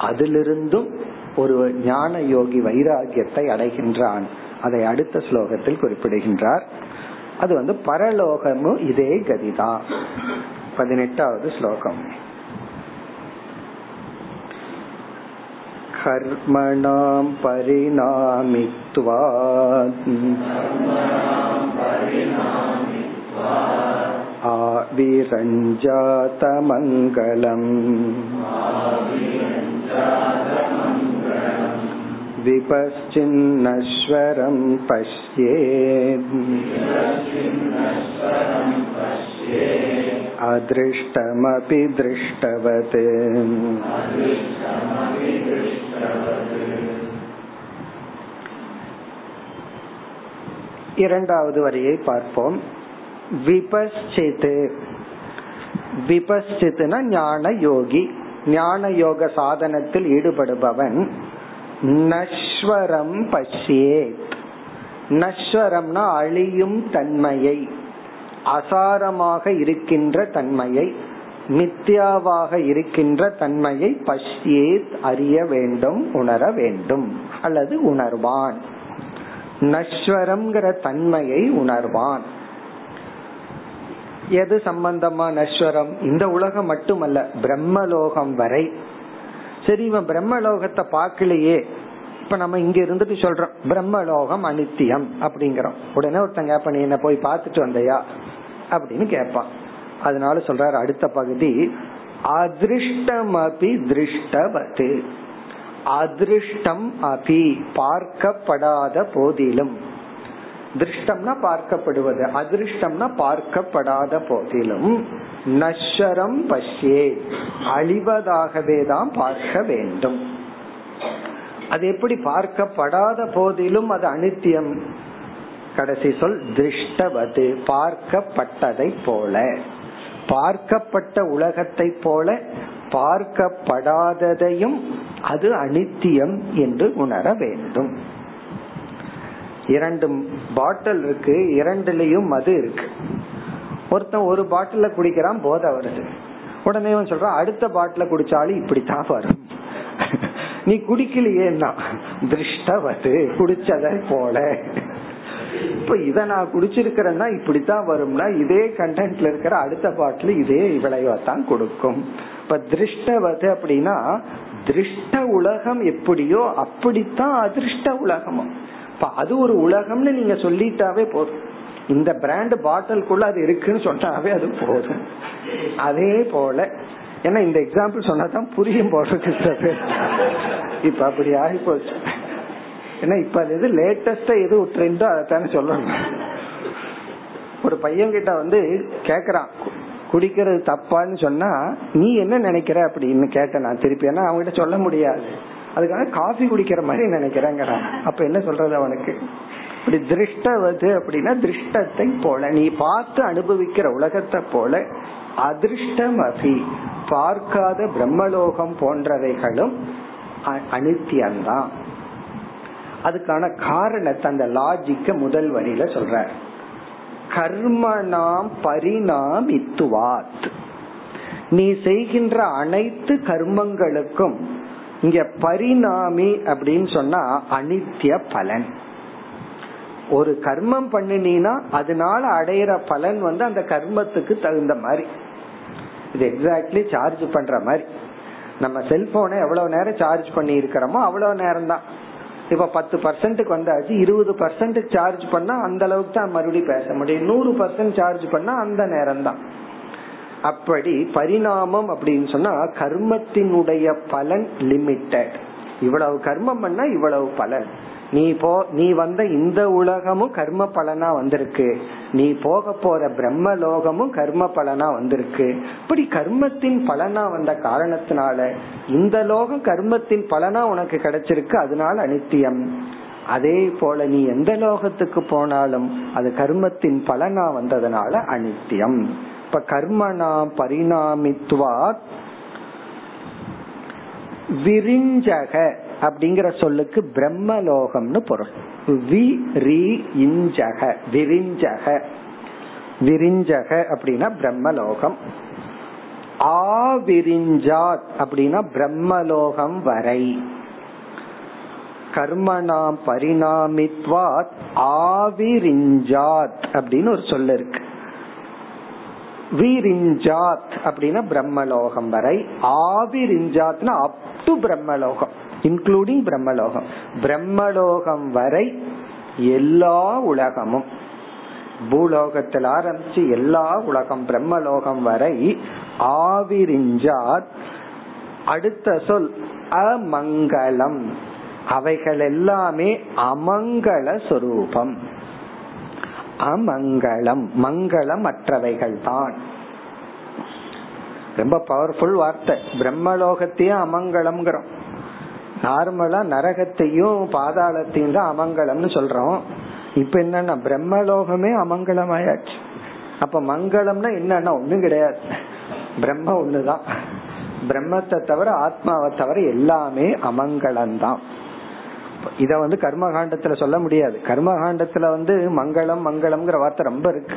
அதிலிருந்தும் ஒரு ஞான யோகி வைராகியத்தை அடைகின்றான். அதை அடுத்த ஸ்லோகத்தில் குறிப்பிடுகின்றார். அது வந்து பரலோகமும் இதே கதிதான் பதினெட்டாவது ஸ்லோகம் कर्मणां परिणामित्वा आविरञ्जातमङ्गलम् विपश्चिन्नश्वरं पश्येत् अदृष्टमपि दृष्टवत् இரண்டாவது வரியை பார்ப்போம் விபஸ்சித் விபஸ்சித்னா ஞான யோகி ஞான யோக சாதனத்தில் ஈடுபடுபவன் நஸ்வரம் பஷ்யேத் நஸ்வரம்னா அழியும் தன்மையை அசாரமாக இருக்கின்ற தன்மையை மித்யாவாக இருக்கின்ற தன்மையை பஷ்யேத் அறிய வேண்டும் உணர வேண்டும் அல்லது உணர்வான். நஸ்வரம்ங்கிற தன்மையை உணர்வான். எது சம்பந்தமா நஸ்வரம்? இந்த உலகம் மட்டுமல்ல பிரம்மலோகம் வரை சரி இவன் பிரம்மலோகத்தை பார்க்கலையே. இப்ப நம்ம இங்க இருந்துட்டு சொல்றோம் பிரம்மலோகம் அனித்தியம் அப்படிங்கிறோம். உடனே ஒருத்தன் கேப்ப நீ என்ன போய் பார்த்துட்டு வந்தையா? அப்படின்னு கேட்பான் அதனால சொல்றாரு அடுத்த பகுதி அதிருஷ்டம் அபி திருஷ்டவது. அதிருஷ்டம் அபி பார்க்கப்படாத போதிலும். திருஷ்டம்னா பார்க்கப்படுவது அதிருஷ்டம்னா பார்க்கப்படாத போதிலும். நஷரம் பஷ்யே. அழிவதாகவே தான் பார்க்க வேண்டும். அது எப்படி பார்க்கப்படாத போதிலும் அது அனித்தியம். கடைசி சொல் திருஷ்டவது. பார்க்கப்பட்டதை போல. பார்க்கப்பட்ட உலகத்தை போல பார்க்கப்படாததையும் அது அனித்தியம் என்று உணர வேண்டும். இரண்டு பாட்டில் இருக்கு இரண்டுலயும் மது இருக்கு. ஒருத்தன் ஒரு பாட்டில குடிக்கிறான் போதை வருது. உடனே சொல்றான் அடுத்த பாட்டில குடிச்சாலும் இப்படித்தான் வரும். நீ குடிக்கலையேன்னா திருஷ்டவது குடிச்சதை போல. இப்ப இத நான் குடிச்சிருக்கிறேன்னா இப்படித்தான் வரும்னா இதே கண்டென்ட்ல இருக்கிற அடுத்த பாட்டில் இதே விளைவைத்தான் கொடுக்கும். இப்ப திருஷ்டவது அப்படின்னா திருஷ்ட உலகம் எப்படியோ அப்படித்தான் அதிர்ஷ்ட உலகமும். இப்ப அது ஒரு உலகம்னு நீங்க சொல்லிட்டாவே போதும். இந்த பிராண்ட் பாட்டிலுக்குள்ள அது இருக்குன்னு சொன்னாவே அது போதும். அதே போல ஏன்னா இந்த எக்ஸாம்பிள் சொன்னாதான் புரியும் போடுறது இப்ப அப்படி ஆகி போச்சு ஏன்னா இப்ப எது லேட்டஸ்டா எது ட்ரெண்டோ அதைத்தானே சொல்லணும் ஒரு பையன் கிட்ட வந்து கேக்குறான் குடிக்கிறது தப்பான்னு சொன்னா நீ என்ன நினைக்கிற? அப்படின்னு கேட்டேன் நான் திருப்பி. ஏன்னா அவங்ககிட்ட சொல்ல முடியாது. அதுக்காக காஃபி குடிக்கிற மாதிரி நினைக்கிறேங்கிறான். அப்ப என்ன சொல்றது அவனுக்கு? இப்படி திருஷ்டவது அப்படின்னா திருஷ்டத்தை போல. நீ பார்த்து அனுபவிக்கிற உலகத்தை போல அதிர்ஷ்டம் அபி பார்க்காத பிரம்மலோகம் போன்றவைகளும் அனித்தியம்தான். அதுக்கான காரணத்தை அந்த லாஜிக்க முதல் வரியில சொல்ற கர்மனாம் பரிணாமித்துவாத். நீ செய்கின்ற அனைத்து கர்மங்களுக்கும் இங்க பரிணாமி அப்படின்னு சொன்னா அனித்திய பலன். ஒரு கர்மம் பண்ணினா அதனால அடையிற பலன் வந்து அந்த கர்மத்துக்கு தகுந்த மாதிரி. இது எக்ஸாக்ட்லி சார்ஜ் பண்ற மாதிரி. நம்ம செல்போனை எவ்வளவு நேரம் சார்ஜ் பண்ணி இருக்கிறோமோ அவ்வளவு நேரம் தான் இப்ப பத்து பர்சன்ட்டுக்கு வந்தாச்சு இருபது பர்சன்ட்டுக்கு சார்ஜ் பண்ணா அந்த அளவுக்கு தான் மறுபடியும் பேச முடியும். நூறு பர்சன்ட் சார்ஜ் பண்ணா அந்த நேரம் தான் அப்படி பரிணாமம் அப்படின்னு சொன்னா கர்மத்தினுடைய பலன் லிமிட்டட் இவ்வளவு கர்மம் பண்ணா இவ்வளவு பலன். நீ போ நீ வந்த இந்த உலகமும் கர்ம பலனா வந்திருக்கு. நீ போக போற பிரம்ம லோகமும் கர்ம பலனா வந்திருக்கு. இப்படி கர்மத்தின் பலனா வந்த காரணத்தினால இந்த லோகம் கர்மத்தின் பலனா உனக்கு கிடைச்சிருக்கு அதனால அனித்தியம். அதே போல நீ எந்த லோகத்துக்கு போனாலும் அது கர்மத்தின் பலனா வந்ததுனால அனித்தியம். இப்ப கர்மனா பரிணாமித்துவா விரிஞ்சக. அப்படிங்கிற சொல்லுக்கு பிரம்மலோகம்னு பொருள். வி ரி இஞ்சக விரிஞ்சக. விரிஞ்சக அப்படின்னா பிரம்மலோகம். ஆவிரிஞ்சாத் அப்படின்னா பிரம்மலோகம் வரை. கர்மனாம் பரிணாமித்வாத் ஆவிரிஞ்சாத் அப்படின்னு ஒரு சொல்ல இருக்கு. விரிஞ்சாத் அப்படின்னா பிரம்மலோகம் வரை. ஆவிரிஞ்சாத்னா அப் டு பிரம்மலோகம். இன்க்ளூடிங் பிரம்மலோகம் பிரம்மலோகம் வரை எல்லா உலகமும். பூலோகத்தில் ஆரம்பிச்சு எல்லா உலகம் பிரம்மலோகம் வரை ஆவிரிஞ்சாத் அடுத்த சொல் அமங்கலம். அவைகள் எல்லாமே அமங்கல சொரூபம். அமங்கலம் மங்களம் அற்றவைகள் தான். ரொம்ப பவர்ஃபுல் வார்த்தை. பிரம்மலோகத்தையே அமங்கலம்ங்கிறோம். நார்மலா நரகத்தையும் பாதாளத்தையும் தான் அமங்கலம்னு சொல்றோம். இப்ப என்னன்னா பிரம்மலோகமே அமங்கலமாயாச்சு. அப்ப மங்களம்னா என்னன்னா ஒண்ணும் கிடையாது. பிரம்ம ஒண்ணுதான். பிரம்மத்தை தவிர ஆத்மாவை தவிர எல்லாமே அமங்கலம் தான் இத வந்து கர்மகாண்டத்துல சொல்ல முடியாது. கர்மகாண்டத்துல வந்து மங்களம் மங்களம்ங்கிற வார்த்தை ரொம்ப இருக்கு.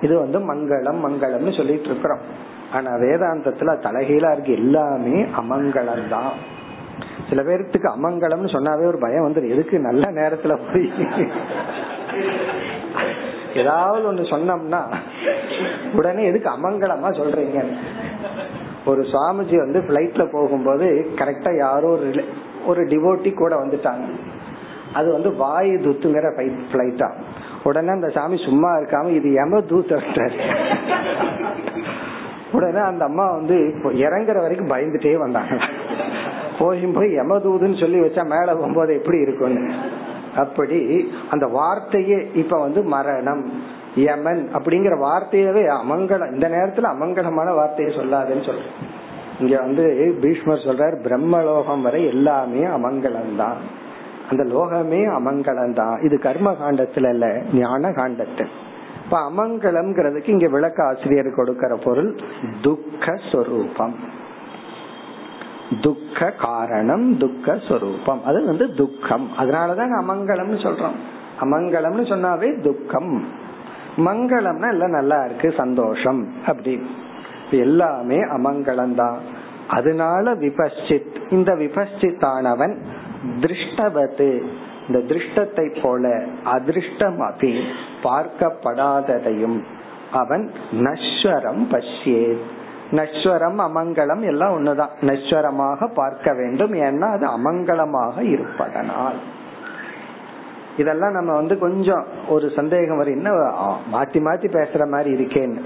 இது வந்து மங்களம் மங்களம்னு சொல்லிட்டு இருக்கிறோம். ஆனா வேதாந்தத்துல தலைகீழா இருக்கு. எல்லாமே அமங்கலம் தான் சில பேர்த்துக்கு அமங்கலம்னு சொன்னாவே ஒரு பயம் வந்துடும் எதுக்கு நல்ல நேரத்துல போய்? ஏதாவது ஒண்ணு சொன்னோம்னா உடனே எதுக்கு அமங்கலமா சொல்றீங்க? ஒரு சுவாமிஜி வந்து பிளைட்ல போகும்போது கரெக்டா யாரோ ஒரு ஒரு டிவோட்டி கூட வந்துட்டாங்க. அது வந்து வாய் துத்துங்கிற பிளைட்டா உடனே அந்த சாமி சும்மா இருக்காம இது எம தூத்தர் உடனே அந்த அம்மா வந்து இறங்குற வரைக்கும் பயந்துட்டே வந்தாங்க. போயும் போய் யமதூதுன்னு சொல்லி வச்சா மேல போகும்போது எப்படி இருக்கும்னு? அப்படி அந்த வார்த்தையே இப்ப வந்து மரணம் யமன் அப்படிங்கிற வார்த்தையவே அமங்கலம். இந்த நேரத்துல அமங்கலமான வார்த்தையை சொல்லாதுன்னு சொல்றேன். இங்க வந்து பீஷ்மர் சொல்றாரு பிரம்மலோகம் வரை எல்லாமே அமங்கலம் தான் அந்த லோகமே அமங்கலம் தான் இது கர்ம காண்டத்துல இல்ல ஞான காண்டத்தில் இப்ப அமங்கலம்ங்கிறதுக்கு இங்க விளக்க ஆசிரியர் கொடுக்கிற பொருள் துக்க சொரூபம் துக்க காரணம் துக்க சொரூபம். அது வந்து துக்கம். அதனாலதான் அமங்கலம்னு சொல்றோம். அமங்கலம்னு சொன்னாவே துக்கம். மங்களம்னா எல்லாம் நல்லா இருக்கு சந்தோஷம் அப்படி எல்லாமே அமங்கலம் தான் அதனால விபஷித் இந்த விபஷித்தானவன் திருஷ்டவத்து. இந்த திருஷ்டத்தை போல அதிருஷ்டம் பார்க்கப்படாததையும் அவன் நஸ்வரம் பஷ்யே நஸ்வரம் அமங்கலம் எல்லாம் ஒண்ணுதான். நஸ்வரமாக பார்க்க வேண்டும். ஏன்னா அது அமங்கலமாக இருப்பதனால். இதெல்லாம் நம்ம வந்து கொஞ்சம் ஒரு சந்தேகம் வரும். என்ன மாத்தி மாத்தி பேசுற மாதிரி இருக்கேன்னு.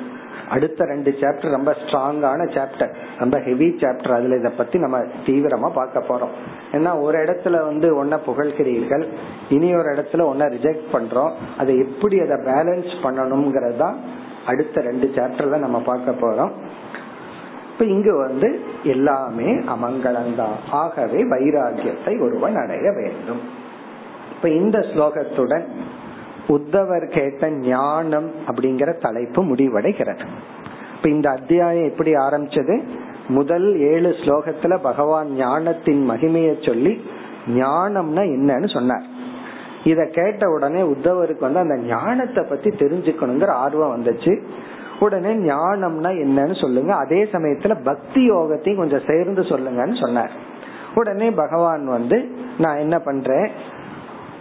அடுத்த ரெண்டு சாப்டர் ரொம்ப ஸ்ட்ராங்கான சாப்டர் ரொம்ப ஹெவி சாப்டர் அதுல இதை பத்தி நம்ம தீவிரமா பார்க்க போறோம். ஏன்னா ஒரு இடத்துல வந்து ஒன்ன புகழ்கிறீர்கள். இனி ஒரு இடத்துல ஒன்ன ரிஜெக்ட் பண்றோம். அதை எப்படி அதை பேலன்ஸ் பண்ணணும்ங்கிறது தான் அடுத்த ரெண்டு சாப்டர்ல நம்ம பார்க்க போறோம். இப்ப இங்கு வந்து எல்லாமே அமங்கலம்தான் ஆகவே வைராகியத்தை ஒருவன் அடைய வேண்டும். இப்ப இந்த ஸ்லோகத்துடன் உத்தவர் கேட்ட ஞானம் அப்படிங்கிற தலைப்பு முடிவடைகிறது. இப்ப இந்த அத்தியாயம் எப்படி ஆரம்பிச்சது? முதல் ஏழு ஸ்லோகத்துல பகவான் ஞானத்தின் மகிமையை சொல்லி ஞானம்னா என்னன்னு சொன்னார். இத கேட்ட உடனே உத்தவருக்கு வந்து அந்த ஞானத்தை பத்தி தெரிஞ்சுக்கணுங்கிற ஆர்வம் வந்துச்சு. உடனே ஞானம்னா என்னன்னு சொல்லுங்க. அதே சமயத்துல பக்தி யோகத்தையும் கொஞ்சம் சேர்ந்து சொல்லுங்கன்னு சொன்னார். உடனே பகவான் வந்து நான் என்ன பண்றேன்?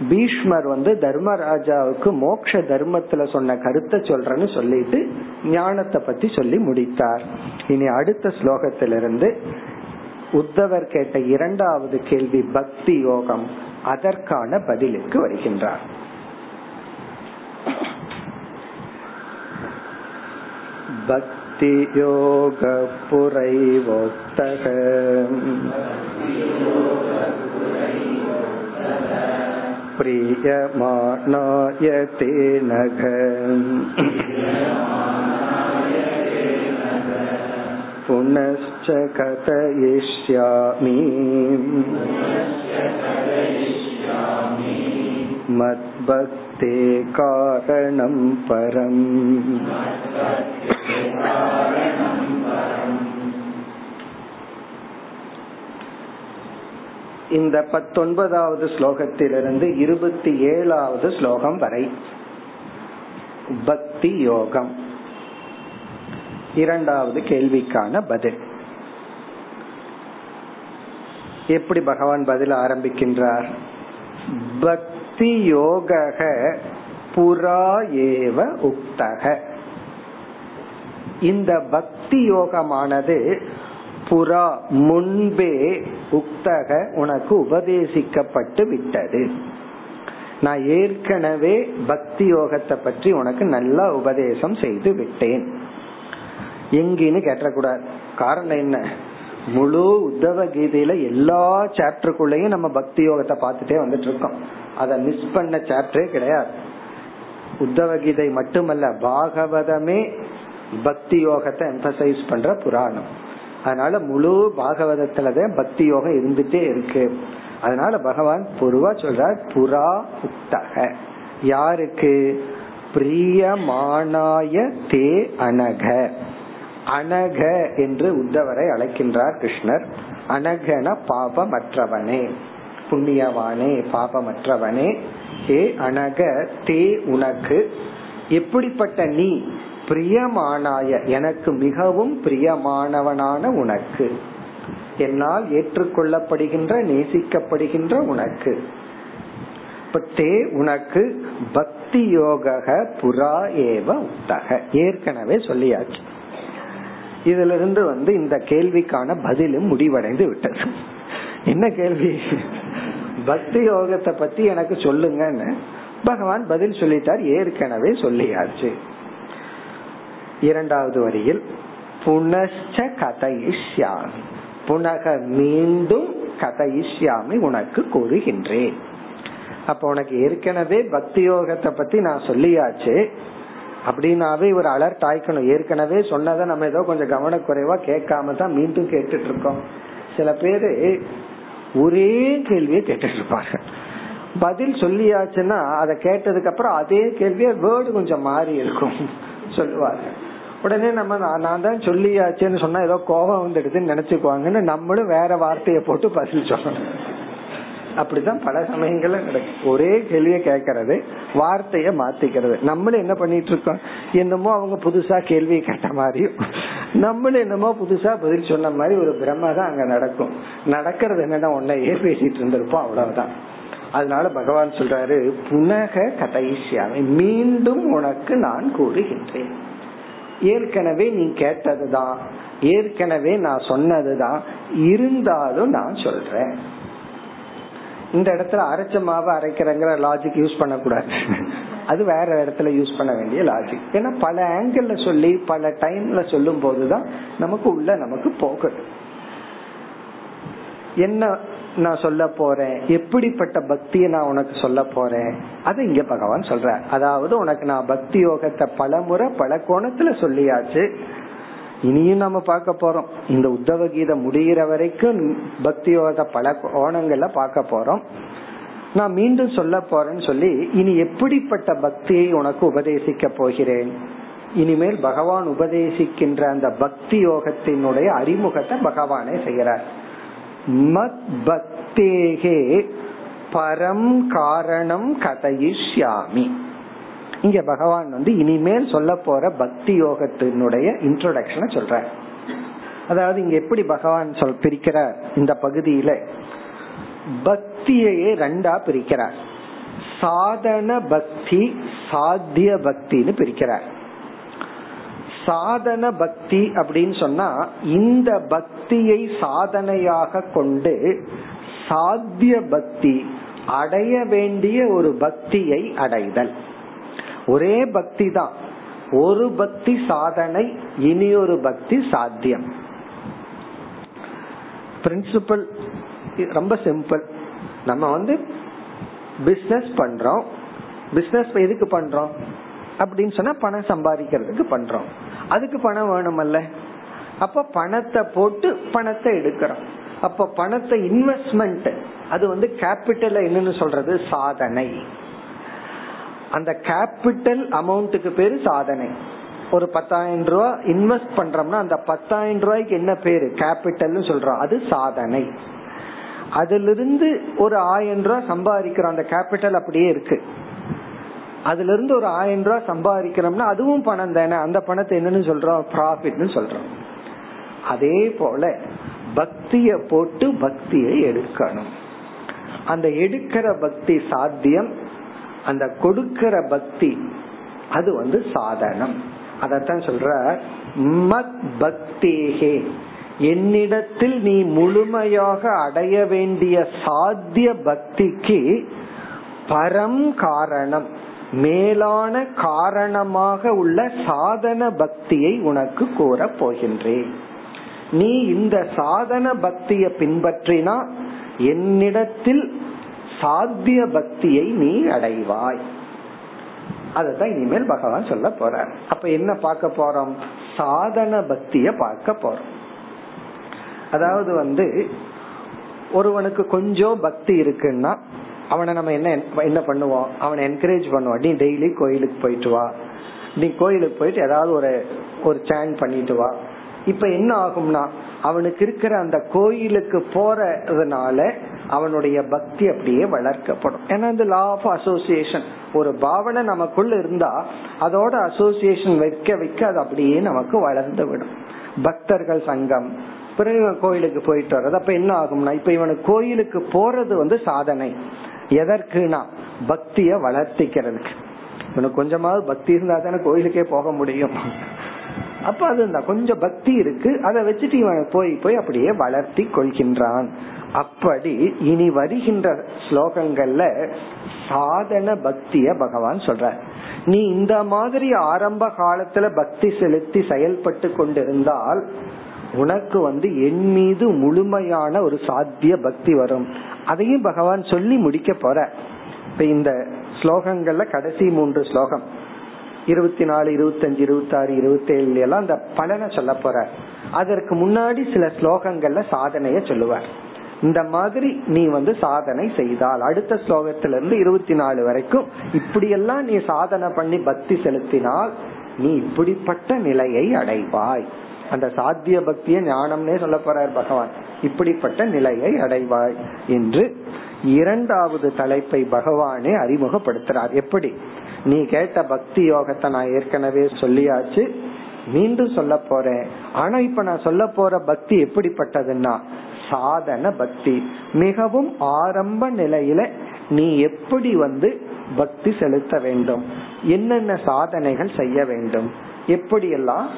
பீஷ்மர் வந்து தர்மராஜாவுக்கு மோக்ஷ தர்மத்துல சொன்ன கருத்தை சொல்றேன்னு சொல்லிட்டு ஞானத்தை பத்தி சொல்லி முடித்தார். இனி அடுத்த ஸ்லோகத்திலிருந்து உத்தவர் கேட்ட இரண்டாவது கேள்வி பக்தி யோகம் அதற்கான பதிலுக்கு வருகின்றார். भक्तियोगपुरैवोक्तः प्रीयमाणाय तेन पुनश्च कथयिष्यामि मद्भक्ति कारणं परम् இந்த பத்தொன்பதாவது ஸ்லோகத்திலிருந்து இருபத்தி ஏழாவது ஸ்லோகம் வரை பக்தி யோகம் இரண்டாவது கேள்விக்கான பதில் எப்படி பகவான் பதில் ஆரம்பிக்கின்றார் பக்தி யோக புறா ஏவ உக்தக. இந்த பக்தி யோகமானது புறா முன்பே உக்தக உனக்கு உபதேசிக்கப்பட்டு விட்டது. நான் ஏற்கனவே பக்தி யோகத்தை பற்றி உனக்கு நல்லா உபதேசம் செய்து விட்டேன். எங்கின்னு கேட்டக்கூடாது. காரணம் என்ன? முழு உத்தவ கீதையில எல்லா சாப்டருக்குள்ளயும் நம்ம பக்தி யோகத்தை பார்த்துட்டே வந்துட்டு இருக்கோம். அதை மிஸ் பண்ண சாப்டரே கிடையாது. உத்தவ கீதை மட்டுமல்ல பாகவதமே பக்தி யோகத்தை எம்பசைஸ் பண்ற புராணம். அதனால முழு பாகவதத்துலதான் பக்தி யோகம் இருந்துட்டே இருக்கு. அதனால பகவான் பொதுவா சொல்றார் புறா உத்தக. யாருக்கு? பிரியமானாய தே அனக. அனக என்று உத்தவரை அழைக்கின்றார் கிருஷ்ணர். அனகன பாபமற்றவனே. புண்ணியவானே பாபமற்றவனே. ஏ அனக தே உனக்கு. எப்படிப்பட்ட நீ பிரியமானாய எனக்கு மிகவும் பிரியமானவனான உனக்கு. என்னால் ஏற்றுக்கொள்ளப்படுகின்ற நேசிக்கப்படுகின்ற உனக்கு. தே உனக்கு பக்தி யோக புறா ஏவ உத்தக. ஏற்கனவே சொல்லியாச்சு. இதுல இருந்து வந்து இந்த கேள்விக்கான பதிலும் முடிவடைந்து விட்டது. என்ன கேள்வி? பக்தி யோகத்தை பத்தி எனக்கு சொல்லுங்கன்னு பகவான் பதில் சொல்லிட்டார் ஏற்கனவே சொல்லியாச்சு. இரண்டாவது வரியில் புனச்ச கதையிஷ்யாமி புனக மீண்டும் கதையிஷ்யாமி உனக்கு கூறுகின்றேன். அப்ப உனக்கு ஏற்கனவே பக்தி யோகத்தை பத்தி நான் சொல்லியாச்சு. அப்படின்னாவே இவர் அலர்ட் ஆயிக்கணும். ஏற்கனவே சொன்னதை நம்ம ஏதோ கொஞ்சம் கவனக்குறைவா கேட்காம தான் மீண்டும் கேட்டுட்டு இருக்கோம் சில பேரு ஒரே கேள்வியை கேட்டுட்டு இருப்பாங்க பதில் சொல்லியாச்சுன்னா அதை கேட்டதுக்கு அப்புறம் அதே கேள்விய வேர்டு கொஞ்சம் மாறி இருக்கும் சொல்லுவாங்க. உடனே நம்ம நான் தான் சொல்லியாச்சுன்னு சொன்னா ஏதோ கோபம் வந்துடுதுன்னு நினைச்சுக்குவாங்கன்னு நம்மளும் வேற வார்த்தையை போட்டு பதில் சொல்லணும். அப்படிதான் பல சமயங்கள்ல நடக்கும் ஒரே கேள்வியை கேட்கறது வார்த்தைய மாத்திக்கிறது. நம்மளும் என்ன பண்ணிட்டு இருக்கோம்? என்னமோ அவங்க புதுசா கேள்வி கேட்ட மாதிரியும் நம்மளும் என்னமோ புதுசா பதில் சொன்ன மாதிரி ஒரு பிரம்ம தான் அங்க நடக்கும். நடக்கிறது என்னன்னா உன்னையே பேசிட்டு இருந்திருப்போம் அவ்வளவுதான். அதனால பகவான் சொல்றாரு புனக கதைசியாவை மீண்டும் உனக்கு நான் கூறுகின்றேன். ஏற்கனவே நீ கேட்டதுதான் ஏற்கனவே நான் சொன்னதுதான் இருந்தாலும் நான் சொல்றேன். இந்த இடத்துல அரைச்ச மாவை அரைக்கிறங்கிற லாஜிக் யூஸ் பண்ணக்கூடாது. அது வேற இடத்துல யூஸ் பண்ண வேண்டிய லாஜிக் ஏன்னா பல ஆங்கிள் சொல்லி பல டைம்ல சொல்லும் போதுதான் நமக்கு உள்ள நமக்கு போகுது. என்ன நான் சொல்ல போறேன்? எப்படிப்பட்ட பக்தியை நான் உனக்கு சொல்ல போறேன்? அது இங்க பகவான் சொல்ற அதாவது உனக்கு நான் பக்தி யோகத்தை பல முறை பல கோணத்துல சொல்லியாச்சு. இனியும் நம்ம பார்க்க போறோம். இந்த உத்தவ கீதை முடிகிற வரைக்கும் பக்தி பல கோணங்களை பார்க்க போறோம். நான் மீண்டும் சொல்ல போறேன்னு சொல்லி இனி எப்படிப்பட்ட பக்தியை உனக்கு உபதேசிக்க போகிறேன்? இனிமேல் பகவான் உபதேசிக்கின்ற அந்த பக்தி யோகத்தினுடைய அறிமுகத்தை பகவானே செய்யறார் மத் பக்தேகே பரம் காரணம் கதையிஷ்யாமி. இங்க பகவான் வந்து இனிமேல் சொல்ல போற பக்தி யோகத்தினுடைய இன்ட்ரோடக்ஷனை சொல்ற அதாவது இங்க எப்படி பகவான் சொல் பிரிக்கிறார் இந்த பகுதியில? பக்தியையே ரெண்டா பிரிக்கிறார். சாதன பக்தி சாத்திய பக்தின்னு பிரிக்கிறார். சாதன பக்தி அப்படின்னு சொன்னா இந்த பக்தியை சாதனையாக கொண்டு சாத்திய பக்தி அடைய வேண்டிய ஒரு பக்தியை அடைதல். ஒரே பக்தி தான். ஒரு பக்தி சாதனை இனி ஒரு பக்தி சாத்தியம். பிரின்சிபல் ரொம்ப சிம்பிள் நம்ம வந்து பிசினஸ் பண்றோம். பிசினஸ் எதுக்கு பண்றோம்? அப்படின்னு சொன்னா பணம் சம்பாதிக்கிறதுக்கு பண்றோம். அதுக்கு பணம் வேணுமல்ல. அப்ப பணத்தை போட்டு பணத்தை எடுக்கிறோம். அப்ப பணத்தை இன்வெஸ்ட்மெண்ட் அது வந்து கேபிட்டல் என்னன்னு சொல்றது? சாதனை. அந்த கேபிட்டல் அமௌண்ட்டுக்கு பேரு சாதனை. ஒரு பத்தாயிரம் ரூபாய் இன்வெஸ்ட் பண்றோம்னா அந்த பத்தாயிரம் ரூபாய்க்கு என்ன பேரு? கேபிட்டல்னு சொல்றோம். அது சாதனை. அதிலிருந்து ஒரு ஆயிரம் ரூபாய் சம்பாதிக்கிறோம். அந்த கேபிட்டல் அப்படியே இருக்கு. அதுல இருந்து ஒரு ஆயிரம் ரூபாய் சம்பாதிக்கிறோம்னா அதுவும் பணம் தானே. அந்த பணத்தை என்னன்னு சொல்றோம்? ப்ராஃபிட்னு சொல்றோம். அதே போல பக்திய போட்டு பக்தியை எடுக்கணும். அந்த எடுக்கிற பக்தி சாத்தியம் அந்த கொடுக்கிற பக்தி அது வந்து சாதனம். அதத்தான் சொல்ற மத் பக்தேகே. என்னிடத்தில் நீ முழுமையாக அடைய வேண்டிய சாத்திய பக்திக்கு பரம் காரணம். மேலான காரணமாக உள்ள சாதன பக்தியை உனக்கு கூற போகின்றேன். நீ இந்த சாதன பக்தியை பின்பற்றினா என்னிடத்தில் சாத்திய பக்தியை நீ அடைவாய். அததான் இனிமேல் பகவான் சொல்ல போற அப்ப என்ன பார்க்க போறோம்? சாதன பக்திய பார்க்க போறோம். அதாவது வந்து ஒருவனுக்கு கொஞ்சம் பக்தி இருக்குன்னா அவனை நம்ம என்ன என்ன பண்ணுவோம்? அவனை என்கரேஜ் பண்ணுவோம். நீ டெய்லி கோயிலுக்கு போயிட்டு வா. நீ கோயிலுக்கு போயிட்டு ஏதாவது ஒரு ஒரு சேன் பண்ணிட்டு வா. இப்ப என்ன ஆகும்னா அவனுக்கு இருக்கிற அந்த கோயிலுக்கு போறதுனால அவனுடைய பக்தி அப்படியே வளர்க்கப்படும். ஏன்னா இந்த லா ஆஃப் அசோசியேஷன் ஒரு பாவனை நமக்குள்ள இருந்தா அதோட அசோசியேஷன் வைக்க வைக்க அது அப்படியே நமக்கு வளர்ந்து விடும் பக்தர்கள் சங்கம் பிறகு கோயிலுக்கு போயிட்டு வர்றது அப்ப என்ன ஆகும்னா இப்ப இவனுக்கு கோயிலுக்கு போறது வந்து சாதனை. எதற்குனா பக்திய வளர்த்திக்கிறதுக்கு. இவனுக்கு கொஞ்சமாவது பக்தி இருந்தா தானே கோயிலுக்கே போக முடியும். அப்ப அது கொஞ்சம் பக்தி இருக்கு அதை வச்சுட்டு இவன் போய் போய் அப்படியே வளர்த்தி கொள்கின்றான். அப்படி இனி வருகின்ற ஸ்லோகங்கள்ல சாதன பக்திய பகவான் சொல்ற நீ இந்த மாதிரி ஆரம்ப காலத்துல பக்தி செலுத்தி செயல்பட்டு கொண்டிருந்தால் உனக்கு வந்து என் மீது முழுமையான ஒரு சாத்திய பக்தி வரும். அதையும் பகவான் சொல்லி முடிக்க போற. இப்ப இந்த ஸ்லோகங்கள்ல கடைசி மூன்று ஸ்லோகம் இருபத்தி நாலு இருபத்தஞ்சு இருபத்தாறு இருபத்தேழு எல்லாம் அந்த பலனை சொல்ல போற. அதற்கு முன்னாடி சில ஸ்லோகங்கள்ல சாதனைய சொல்லுவார். இந்த மாதிரி நீ வந்து சாதனை செய்தால் அடுத்த ஸ்லோகத்திலிருந்து இருபத்தி நாலு வரைக்கும் இப்படியெல்லாம் நீ சாதனை பண்ணி பக்தி செலுத்தினால் நீ இப்படிப்பட்ட நிலையை அடைவாய். அந்த சாத்திய பக்திய ஞானம்னே சொல்ல போறார் பகவான். இப்படிப்பட்ட நிலையை அடைவாய் என்று இரண்டாவது தலைப்பை பகவானே அறிமுகப்படுத்துறார். எப்படி? நீ கேட்ட பக்தி யோகத்தை நான் ஏற்கனவே சொல்லியாச்சு. மீண்டும் சொல்ல போறேன். ஆனா இப்ப நான் சொல்ல போற பக்தி எப்படிப்பட்டதுன்னா சாதன பக்தி மிகவும் ஆரம்ப நிலையில நீ எப்படி வந்து பக்தி செலுத்த வேண்டும் என்னென்ன சாதனைகள் செய்ய வேண்டும் எப்படியெல்லாம்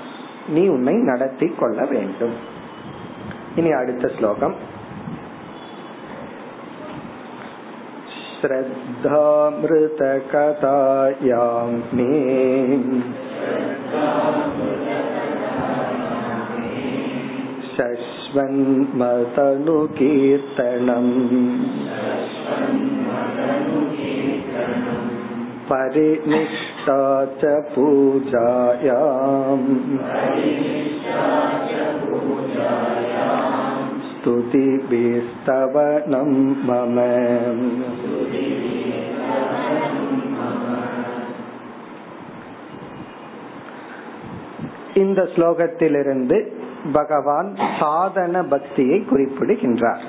நீ உன்னை நடத்தி கொள்ள வேண்டும் இனி அடுத்த ஸ்லோகம் श्रद्धामृतकथायां मे शश्वन्मतनुकीर्तनम् परिनिष्ठा च पूजायाम् स्तुतिभिस्तवनं मम இந்த ஸ்லோகத்திலிருந்து பகவான் சாதன பக்தியை குறிப்பிடுகின்றார்.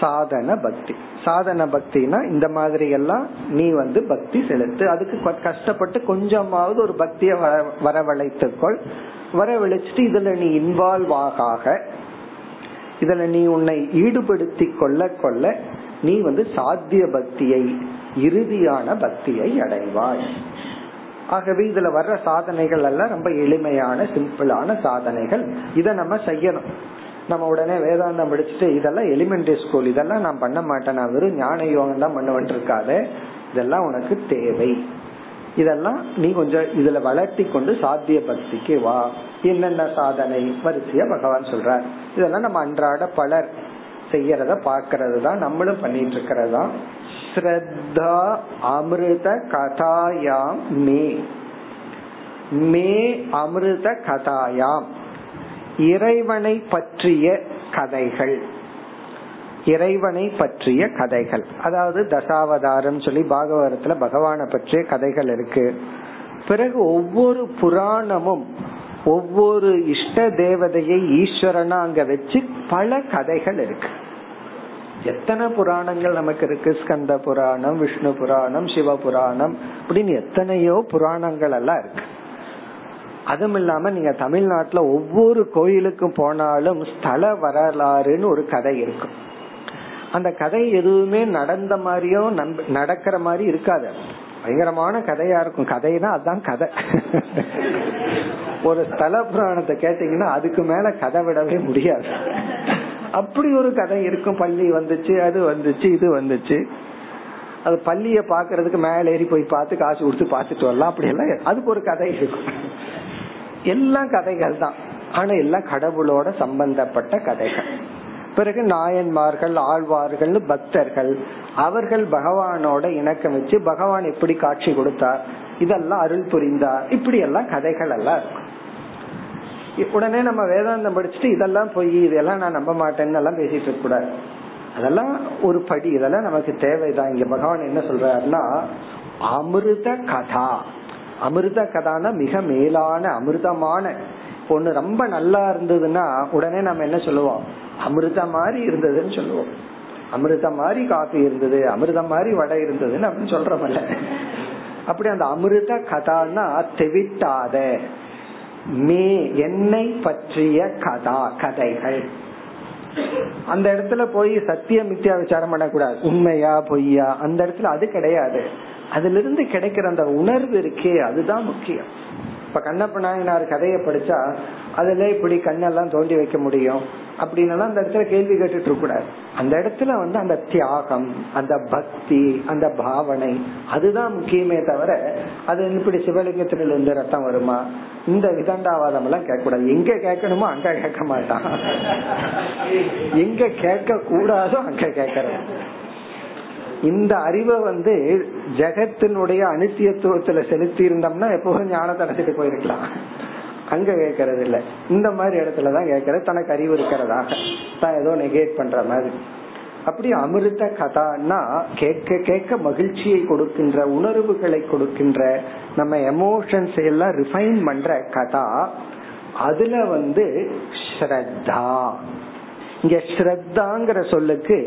சாதன பக்தி. சாதன பக்தினா இந்த மாதிரி எல்லாம் நீ வந்து பக்தி செலுத்து. அதுக்கு கஷ்டப்பட்டு கொஞ்சமாவது ஒரு பக்திய வரவழைத்துக்கொள். வரவழைச்சிட்டு இதுல நீ இன்வால்வ் ஆகாக. இதுல நீ உன்னை ஈடுபடுத்தி கொள்ள கொள்ள நீ வந்து சாத்திய பக்தியை இறுதியான பக்தியை அடைவாய். ஆகவே இதுல வர்ற சாதனைகள் எல்லாம் ரொம்ப எளிமையான சிம்பிளான சாதனைகள். இதை நம்ம செய்யணும். நம்ம உடனே வேதாந்தம் படிச்சுட்டு இதெல்லாம் எலிமெண்டரி ஸ்கூல் இதெல்லாம் நான் பண்ண மாட்டேன். நான் வெறும் ஞான யோகம் தான் பண்ணுவேன் இருக்காத. இதெல்லாம் உனக்கு தேவை. இதெல்லாம் நீ கொஞ்சம் இதுல வளர்த்தி கொண்டு சாத்திய பக்திக்கு வா. என்னென்ன சாதனை? வரிசையா பகவான் சொல்றார். இதெல்லாம் நம்ம அன்றாட பலர் செய்யறத பாக்கிறது தான் நம்மளும் பண்ணிட்டு இருக்கிறதா தான் ஸ்ரத்தா அமிர்த கதாயாம் மே மே அமிர்த கதாயாம் இறைவனை பற்றிய கதைகள். இறைவனை பற்றிய கதைகள். அதாவது தசாவதாரம் சொல்லி பாகவதத்துல பகவான பற்றிய கதைகள் இருக்கு. பிறகு ஒவ்வொரு புராணமும் ஒவ்வொரு இஷ்ட தேவதையை ஈஸ்வரனா அங்க வச்சு பல கதைகள் இருக்கு. எத்தனை புராணங்கள் நமக்கு இருக்கு? ஸ்கந்த புராணம் விஷ்ணு புராணம் சிவ புராணம் அப்படின்னு எத்தனையோ புராணங்கள் எல்லாம் இருக்கு. அதுவும் இல்லாம நீங்க தமிழ்நாட்டுல ஒவ்வொரு கோயிலுக்கும் போனாலும் ஸ்தல வரலாறுன்னு ஒரு கதை இருக்கும். அந்த கதை எதுவுமே நடந்த மாதிரியோ நடக்கிற மாதிரி இருக்காது. பயங்கரமான கதையா இருக்கும். கதைனா அதுதான் கதை. ஒரு ஸ்தல புராணத்தை கேட்டீங்கன்னா அதுக்கு மேல கதை விடவே முடியாது. அப்படி ஒரு கதை இருக்கும். பள்ளி வந்துச்சு அது வந்துச்சு இது வந்துச்சு. அது பள்ளிய பாக்குறதுக்கு மேல ஏறி போய் பார்த்து காசு கொடுத்து பார்த்துட்டு வரலாம். அப்படி எல்லாம் அதுக்கு ஒரு கதை இருக்கும். எல்லாம் கதைகள் தான். ஆனா எல்லாம் கடவுளோட சம்பந்தப்பட்ட கதைகள். பிறகு நாயன்மார்கள் ஆழ்வார்கள் பக்தர்கள் அவர்கள் பகவானோட இணக்கம் வச்சு பகவான் எப்படி காட்சி கொடுத்தார் இதெல்லாம் அருள் புரிந்தார். இப்படி எல்லாம் கதைகள் எல்லாம் இருக்கும். உடனே நம்ம வேதாந்தம் படிச்சுட்டு இதெல்லாம் போய் இதெல்லாம் நான் நம்ப மாட்டேன்னு எல்லாம் பேசிட்டு இருக்க கூடாது. அதெல்லாம் ஒரு படி இதெல்லாம் நமக்கு தேவைதான். இங்க பகவான் என்ன சொல்றாருன்னா அமிர்த கதா. அமிர்த கதானா மிக மேலான அமிர்தமான. ஒண்ணு ரொம்ப நல்லா இருந்ததுன்னா உடனே நம்ம என்ன சொல்லுவோம்? அமிர்த மாதிரி இருந்ததுன்னு சொல்லுவோம். அமிர்த மாதிரி காஃபி இருந்தது அமிர்த மாதிரி வடை இருந்ததுன்னு அப்படின்னு சொல்றமல்ல அப்படி அந்த அமிர்த கதான்னா தெவிட்டாத. மே என்னை பற்றிய கதா கதைகள். அந்த இடத்துல போய் சத்திய மித்தியா விசாரம் பண்ணக்கூடாது. உண்மையா பொய்யா? அந்த இடத்துல அது கிடையாது. அதுல இருந்து கிடைக்கிற அந்த உணர்வு இருக்கே அதுதான் முக்கியம். இப்ப கண்ணப்ப நாயனார் கதையை படிச்சா அதுல இப்படி கண்ணெல்லாம் தோண்டி வைக்க முடியும் அப்படின்னு அந்த இடத்துல கேள்வி கேட்டுட்டு இருக்க கூடாது. அந்த இடத்துல வந்து அந்த தியாகம் அந்த பக்தி அந்த பாவனை அதுதான் முக்கியமே தவிர அது இப்படி சிவலிங்கத்திலிருந்து இருந்து ரத்தம் வருமா? இந்த விதண்டாவாதம் எல்லாம் கேட்க கூடாது எங்க கேட்கணுமோ அங்க கேட்க மாட்டான். எங்க கேட்க கூடாதோ அங்க கேட்கறது இந்த அறிவை வந்து ஜெகத்தினுடைய அனித்தியத்துவத்துல செலுத்தி இருந்தோம்னா எப்பவும் ஞானத்தை அடைச்சிட்டு போயிருக்கலாம். அங்க கேட்கறது இல்ல இந்த மாதிரி இடத்துலதான் கேட்கறது தனக்கு அறிவு இருக்கிறதாக. தான் ஏதோ நெகேட் பண்ற மாதிரி. அப்படி அமிர்த கதான்னா கேட்க கேட்க மகிழ்ச்சியை கொடுக்கின்ற உணர்வுகளை கொடுக்கின்ற நம்ம எமோஷன்ஸ் எல்லாம் ரிஃபைன் பண்ற கதா அதுல வந்து ஸ்ரத்தா. இங்க ஸ்ரத்தாங்கிற சொல்லுக்கு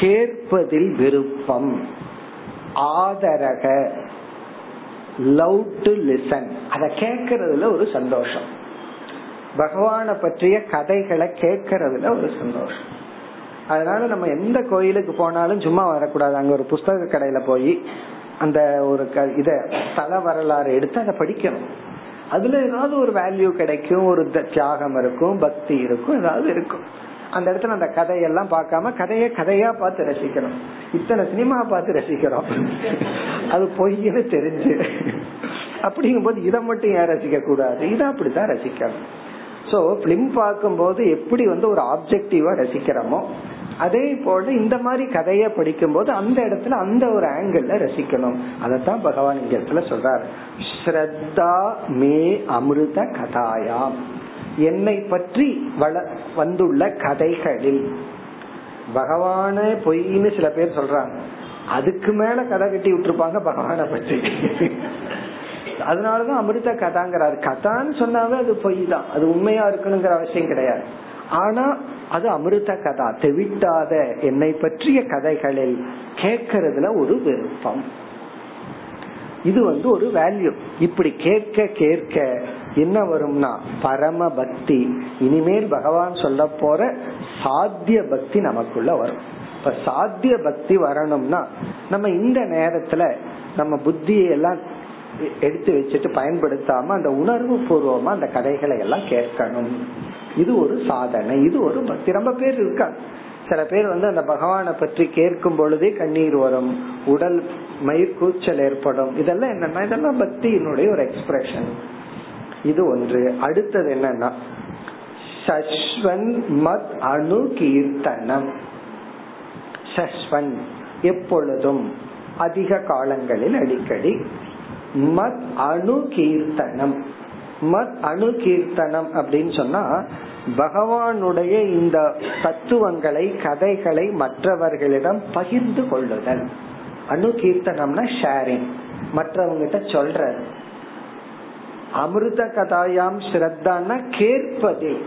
கேட்பதில் விருப்பம். ஆதரக. Love to listen. அத கேட்கறதுல ஒரு சந்தோஷம். பகவான பற்றிய கதைகளை கேட்கறதுல ஒரு சந்தோஷம். அதனால நம்ம எந்த கோயிலுக்கு போனாலும் சும்மா வரக்கூடாது. அங்க ஒரு புஸ்தக கடையில போய் அந்த ஒரு இத தல வரலாறு எடுத்து அதை படிக்கணும். அதுல ஏதாவது ஒரு வேல்யூ கிடைக்கும் ஒரு தியாகம் இருக்கும் பக்தி இருக்கும் ஏதாவது இருக்கும். அந்த இடத்துல அந்த கதையெல்லாம் பார்க்காம கதைய கதையா பார்த்து ரசிக்கணும் இத்தனை சினிமா பார்த்து ரசிக்கிறோம். அது பொய்ன்னு தெரிஞ்சு. அப்படிங்கும் போது இதை மட்டும் ஏன் ரசிக்க கூடாது இதை அப்படித்தான் ரசிக்கணும். சோ பிலிம் பார்க்கும் போது எப்படி வந்து ஒரு ஆப்ஜெக்டிவா ரசிக்கிறோமோ அதே போல இந்த மாதிரி கதைய படிக்கும் போது அந்த இடத்துல அந்த ஒரு ஆங்கிள் ரசிக்கணும். அதத்தான் பகவான் இந்த இடத்துல சொல்றாரு. ஸ்ரத்தா மே அமிர்த கதாயாம். என்னை பற்றி வள வந்துள்ள கதைகளில். பகவான பொய்ன்னு சில பேர் சொல்றாங்க. அதுக்கு மேல கதை கட்டி விட்டுருப்பாங்க பகவான பற்றி. அதனாலதான் அமிர்த கதாங்கிறாரு. கதான்னு சொன்னாவே அது பொய் தான் அது உண்மையா இருக்கணுங்கிற அவசியம் கிடையாது. ஆனா அது அமிர்த கதா. தெவிட்டாத என்னை பற்றிய கதைகளில் கேட்கறதுல ஒரு விருப்பம். இது வந்து ஒரு வேல்யூ இப்படி கேட்க கேட்க என்ன வரும்னா பரம பக்தி. இனிமேல் பகவான் சொல்ல போற சாத்திய பக்தி நமக்குள்ள வரும். இப்ப சாத்திய பக்தி வரணும்னா நம்ம இந்த நேரத்துல நம்ம புத்தியை எல்லாம் எடுத்து வச்சுட்டு பயன்படுத்தாம அந்த உணர்வு பூர்வமா அந்த கதைகளை எல்லாம் கேட்கணும். இது ஒரு சாதனை இது ஒரு பக்தி. ரொம்ப பேர் இருக்காங்க. சில பேர் வந்து அந்த பகவானை பற்றி கேட்கும் பொழுதே கண்ணீர் வரும் உடல் மயிர் கூச்சல் ஏற்படும். இதெல்லாம் என்னன்னா இதெல்லாம் பக்தியினுடைய ஒரு எக்ஸ்பிரஷன் இது ஒன்று. அடுத்தது என்னன்னா சஸ்வன் மத் அணு கீர்த்தனம் சஸ்வன் எப்பொழுதும் அதிக காலங்களில் அடிக்கடி மத் அணு கீர்த்தனம் மத் அணு கீர்த்தனம் அப்படின்னு சொன்னா பகவானுடைய இந்த தத்துவங்களை கதைகளை மற்றவர்களிடம் பகிர்ந்து கொள்ளுதல். அணு கீர்த்தனம்னா ஷேரிங் மற்றவங்கிட்ட சொல்றது. அமிர்த கதாயாம் ஸ்ரத்தான்னா கேட்பதில்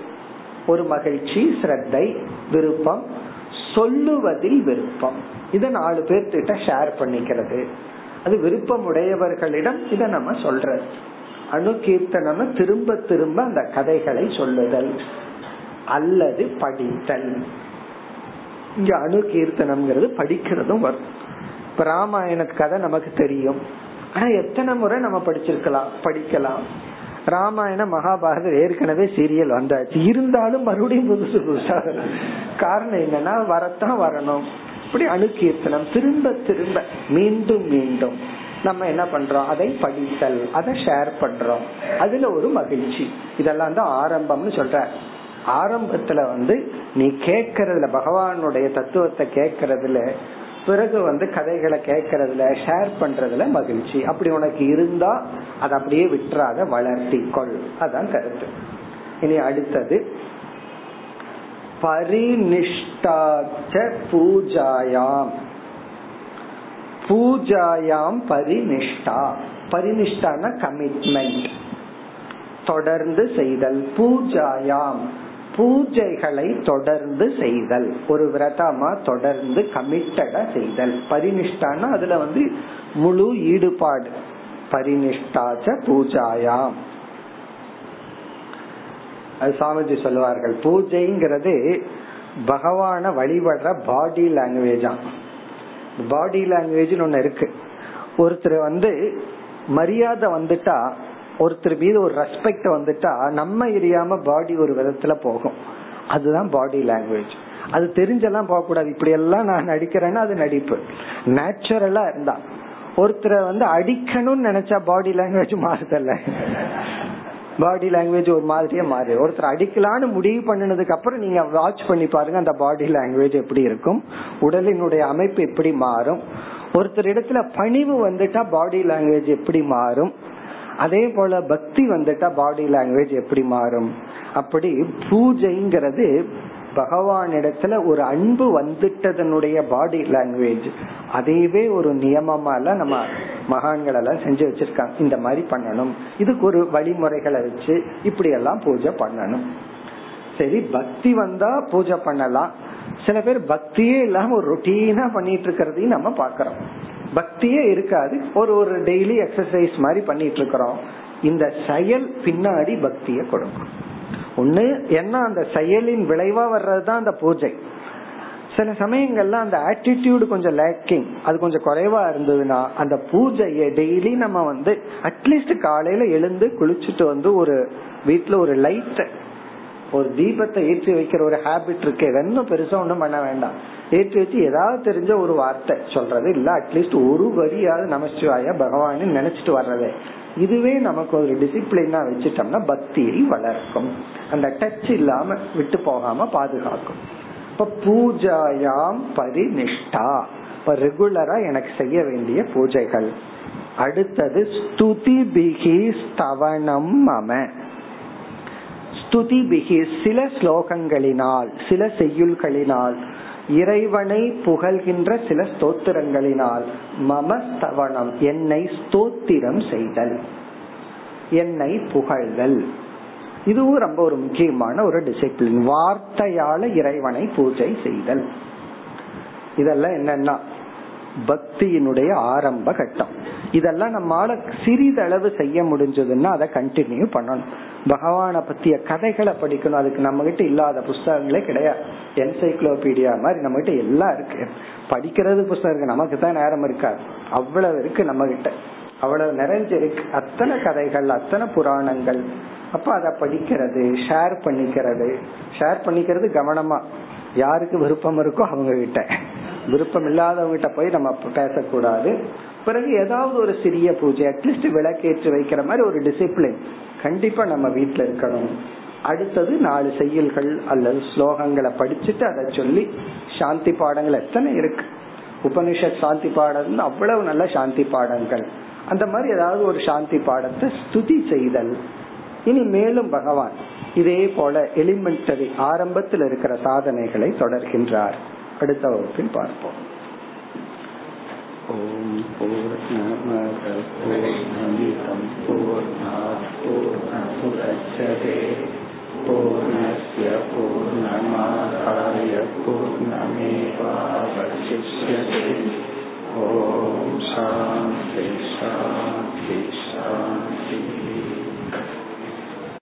ஒரு மகிழ்ச்சி ஸ்ரத்தை விருப்பம் சொல்லுவதில் விருப்பம். இத நாலு பேர்த்திட்ட ஷேர் பண்ணிக்கிறது. அது விருப்பம் உடையவர்களிடம் இத நம்ம சொல்றது. அணு கீர்த்தனம் திரும்ப திரும்ப அந்த கதைகளை சொல்லுதல் அல்லது படித்தல். இங்க அணு கீர்த்தனம்ங்கிறது படிக்கிறதும் வரும். இப்ப ராமாயண கதை நமக்கு தெரியும். ஆனா எத்தனை முறை நம்ம படிச்சிருக்கலாம் படிக்கலாம். ராமாயண மகாபாரதம் ஏற்கனவே சீரியல் வந்தாச்சு. இருந்தாலும் மறுபடியும் புதுசு புதுசா காரணம் என்னன்னா வரத்தான் வரணும். இப்படி அணுக்கீர்த்தனம் திரும்ப திரும்ப மீண்டும் மீண்டும் நம்ம என்ன பண்றோம்? அதை படித்தல் அதை ஷேர் பண்றோம். அதுல ஒரு மகிழ்ச்சி. இதெல்லாம் தான் ஆரம்பம்னு சொல்ற. ஆரம்பத்துல வந்து நீ கேக்குறதுல பகவானுடைய தத்துவத்தை கேக்குறதுல பிறகு வந்து கதைகளை கேட்கறதுல ஷேர் பண்றதுல மகிழ்ச்சி. அப்படி உனக்கு இருந்தா அதை அப்படியே விட்டுறாத வளர்த்தி கொள் அதான் கருத்து. இனி அடுத்தது பரிநிஷ்டாச்ச பூஜாயாம். பூஜாயாம் பரிநிஷ்டா. பரிநிஷ்டான கமிட்மெண்ட் தொடர்ந்து செய்தல். பூஜாயாம். பூஜைகளை தொடர்ந்து செய்தல். ஒரு விரதமா தொடர்ந்து கமிட்டடா செய்தல். பரிநிஷ்டான அதுல வந்து முழு ஈடுபாடு. பரிநிஷ்டாச்ச பூஜாயாம். அது சாமிஜி சொல்லுவார்கள். பூஜைங்கிறது பகவான வழிபடுற பாடி லாங்குவேஜா பாடி லாங்குவேஜ் ஒன்னு இருக்கு. ஒருத்தர் வந்து மரியாதை வந்துட்டா ஒருத்தர் மீது ஒரு ரெஸ்பெக்ட் வந்துட்டா நம்ம எரியாம பாடி ஒரு விதத்துல போகும். அதுதான் பாடி லாங்குவேஜ் அது தெரிஞ்செல்லாம் போக கூடாது இப்படி எல்லாம் நான் நடிக்கிறேன்னா அது நடிப்பு. நேச்சுரலா இருந்தா. ஒருத்தரை வந்து அடிக்கணும்னு நினைச்சா பாடி லாங்குவேஜ் மாறுதல்ல. பாடி லாங்குவேஜ் ஒரு மாதிரியே மாறி. ஒருத்தர் அடிக்கலான்னு முடிவு பண்ணினதுக்கு அப்புறம் நீங்க வாட்ச் பண்ணி பாருங்க அந்த பாடி லாங்குவேஜ் எப்படி இருக்கும். உடலினுடைய அமைப்பு எப்படி மாறும். ஒருத்தர் இடத்துல பணிவு வந்துட்டா பாடி லாங்குவேஜ் எப்படி மாறும். அதே போல பக்தி வந்துட்டா பாடி லாங்குவேஜ் எப்படி மாறும்? அப்படி பூஜைங்கிறது பகவானிடத்துல ஒரு அன்பு வந்துட்டதனுடைய பாடி லாங்குவேஜ் அதையவே ஒரு நியமமால நம்ம மகான்கள் எல்லாம் செஞ்சு வச்சிருக்காங்க. இந்த மாதிரி பண்ணணும். இதுக்கு ஒரு வழிமுறைகளை வச்சு இப்படி எல்லாம் பூஜை பண்ணணும். சரி பக்தி வந்தா பூஜை பண்ணலாம். சில பேர் பக்தியே இல்லாம ஒரு ரொட்டீனா பண்ணிட்டு இருக்கிறதையும் நம்ம பாக்கிறோம் பக்தியே இருக்காது. ஒரு ஒரு டெய்லி எக்ஸசைஸ் மாதிரி பண்ணிட்டு இருக்கிறோம் இந்த செயல் பின்னாடி பக்திய கொடுக்கும். ஒண்ணு என்ன அந்த செயலின் விளைவா வர்றதுதான் அந்த பூஜை. சில சமயங்கள்ல அந்த ஆட்டிடியூடு கொஞ்சம் லேக்கிங் அது கொஞ்சம் குறைவா இருந்ததுன்னா அந்த பூஜையை டெய்லி நம்ம வந்து அட்லீஸ்ட் காலையில எழுந்து குளிச்சுட்டு வந்து ஒரு வீட்டுல ஒரு லைட் ஒரு தீபத்தை ஏற்றி வைக்கிற ஒரு ஹேபிட் இருக்கு இன்னும் பெருசா ஒண்ணும் பண்ண வேண்டாம். ஏற்றி வச்சு ஏதாவது தெரிஞ்ச ஒரு வார்த்தை சொல்றது இல்ல அட்லீஸ்ட் ஒரு வரியாவது நமச்சிவாய பகவான் நினைச்சிட்டு வர்றது. இதுவே நமக்கு ஒரு டிசிப்ளினா வச்சுட்டோம்னா பக்தியை வளர்க்கும். அந்த டச் இல்லாம விட்டு போகாம பாதுகாக்கும். இப்ப பூஜாயாம் பரிநிஷ்டா இப்ப ரெகுலரா எனக்கு செய்ய வேண்டிய பூஜைகள். அடுத்தது ஸ்துதி பிகி ஸ்தவனம் மம. ஸ்துதி பிகி சில ஸ்லோகங்களினால் சில செய்யுள்களினால் இறைவனை புகழ்கின்ற சில ஸ்தோத்திரங்களினால் மமஸ்தவனம் என்னை ஸ்தோத்திரம் செய்தல் என்னை புகழ்தல். இதுவும் ரொம்ப ஒரு முக்கியமான ஒரு டிசிப்ளின் வார்த்தையால இறைவனை பூஜை செய்தல். இதெல்லாம் என்னன்னா பக்தியினுடைய ஆரம்ப கட்டம். இதெல்லாம் நம்மால சிறிதளவு செய்ய முடிஞ்சதுன்னா அதை கண்டினியூ பண்ணணும். பகவான பத்திய கதைகளை படிக்கணும். அதுக்கு நம்ம கிட்ட இல்லாத புஸ்தகங்களே கிடையாது. என்சைக்ளோபீடியா மாதிரி நம்ம கிட்ட எல்லாம் இருக்கு. படிக்கிறது புஸ்தகம் இருக்கு. நமக்கு தான் நேரம் இருக்காது. அவ்வளவு இருக்கு நம்ம கிட்ட அவ்வளவு நிறைஞ்சிருக்கு அத்தனை கதைகள் அத்தனை புராணங்கள். அப்ப அதை படிக்கிறது ஷேர் பண்ணிக்கிறது. ஷேர் பண்ணிக்கிறது கவனமா. யாருக்கு விருப்பம் இருக்கோ அவங்க கிட்ட விருப்பம் இல்லாதவங்கிட்ட போய் நம்ம பேசக்கூடாது. பிறகு ஏதாவது ஒரு சிறிய பூஜை அட்லீஸ்ட் விளக்கேற்றி வைக்கிற மாதிரி ஒரு டிசிப்ளின் கண்டிப்பா நம்ம வீட்டுல இருக்கணும். அடுத்தது நாலு செய்யல்கள் அல்லது ஸ்லோகங்களை படிச்சுட்டு அதை சொல்லி சாந்தி பாடங்கள் எத்தனை இருக்கு? உபனிஷத் சாந்தி பாடம் அவ்வளவு நல்ல சாந்தி பாடங்கள் அந்த மாதிரி ஏதாவது ஒரு சாந்தி பாடத்தை ஸ்துதி செய்தல். இனி மேலும் பகவான் இதே போல எலிமெண்டரி ஆரம்பத்தில் இருக்கிற சாதனைகளை தொடர்கின்றார். அடுத்த வகுப்பில் பார்ப்போம். ஓம் போர் பூர்ணமத பூர்ணமிதம் பூர்ணாத் பூர்ணமுதச்சதே பூர்ணஸ்ய பூர்ணமாதாய பூர்ணமேவாவசிஷ்யதே. ஓம் சாந்தி சாந்தி சாந்தி.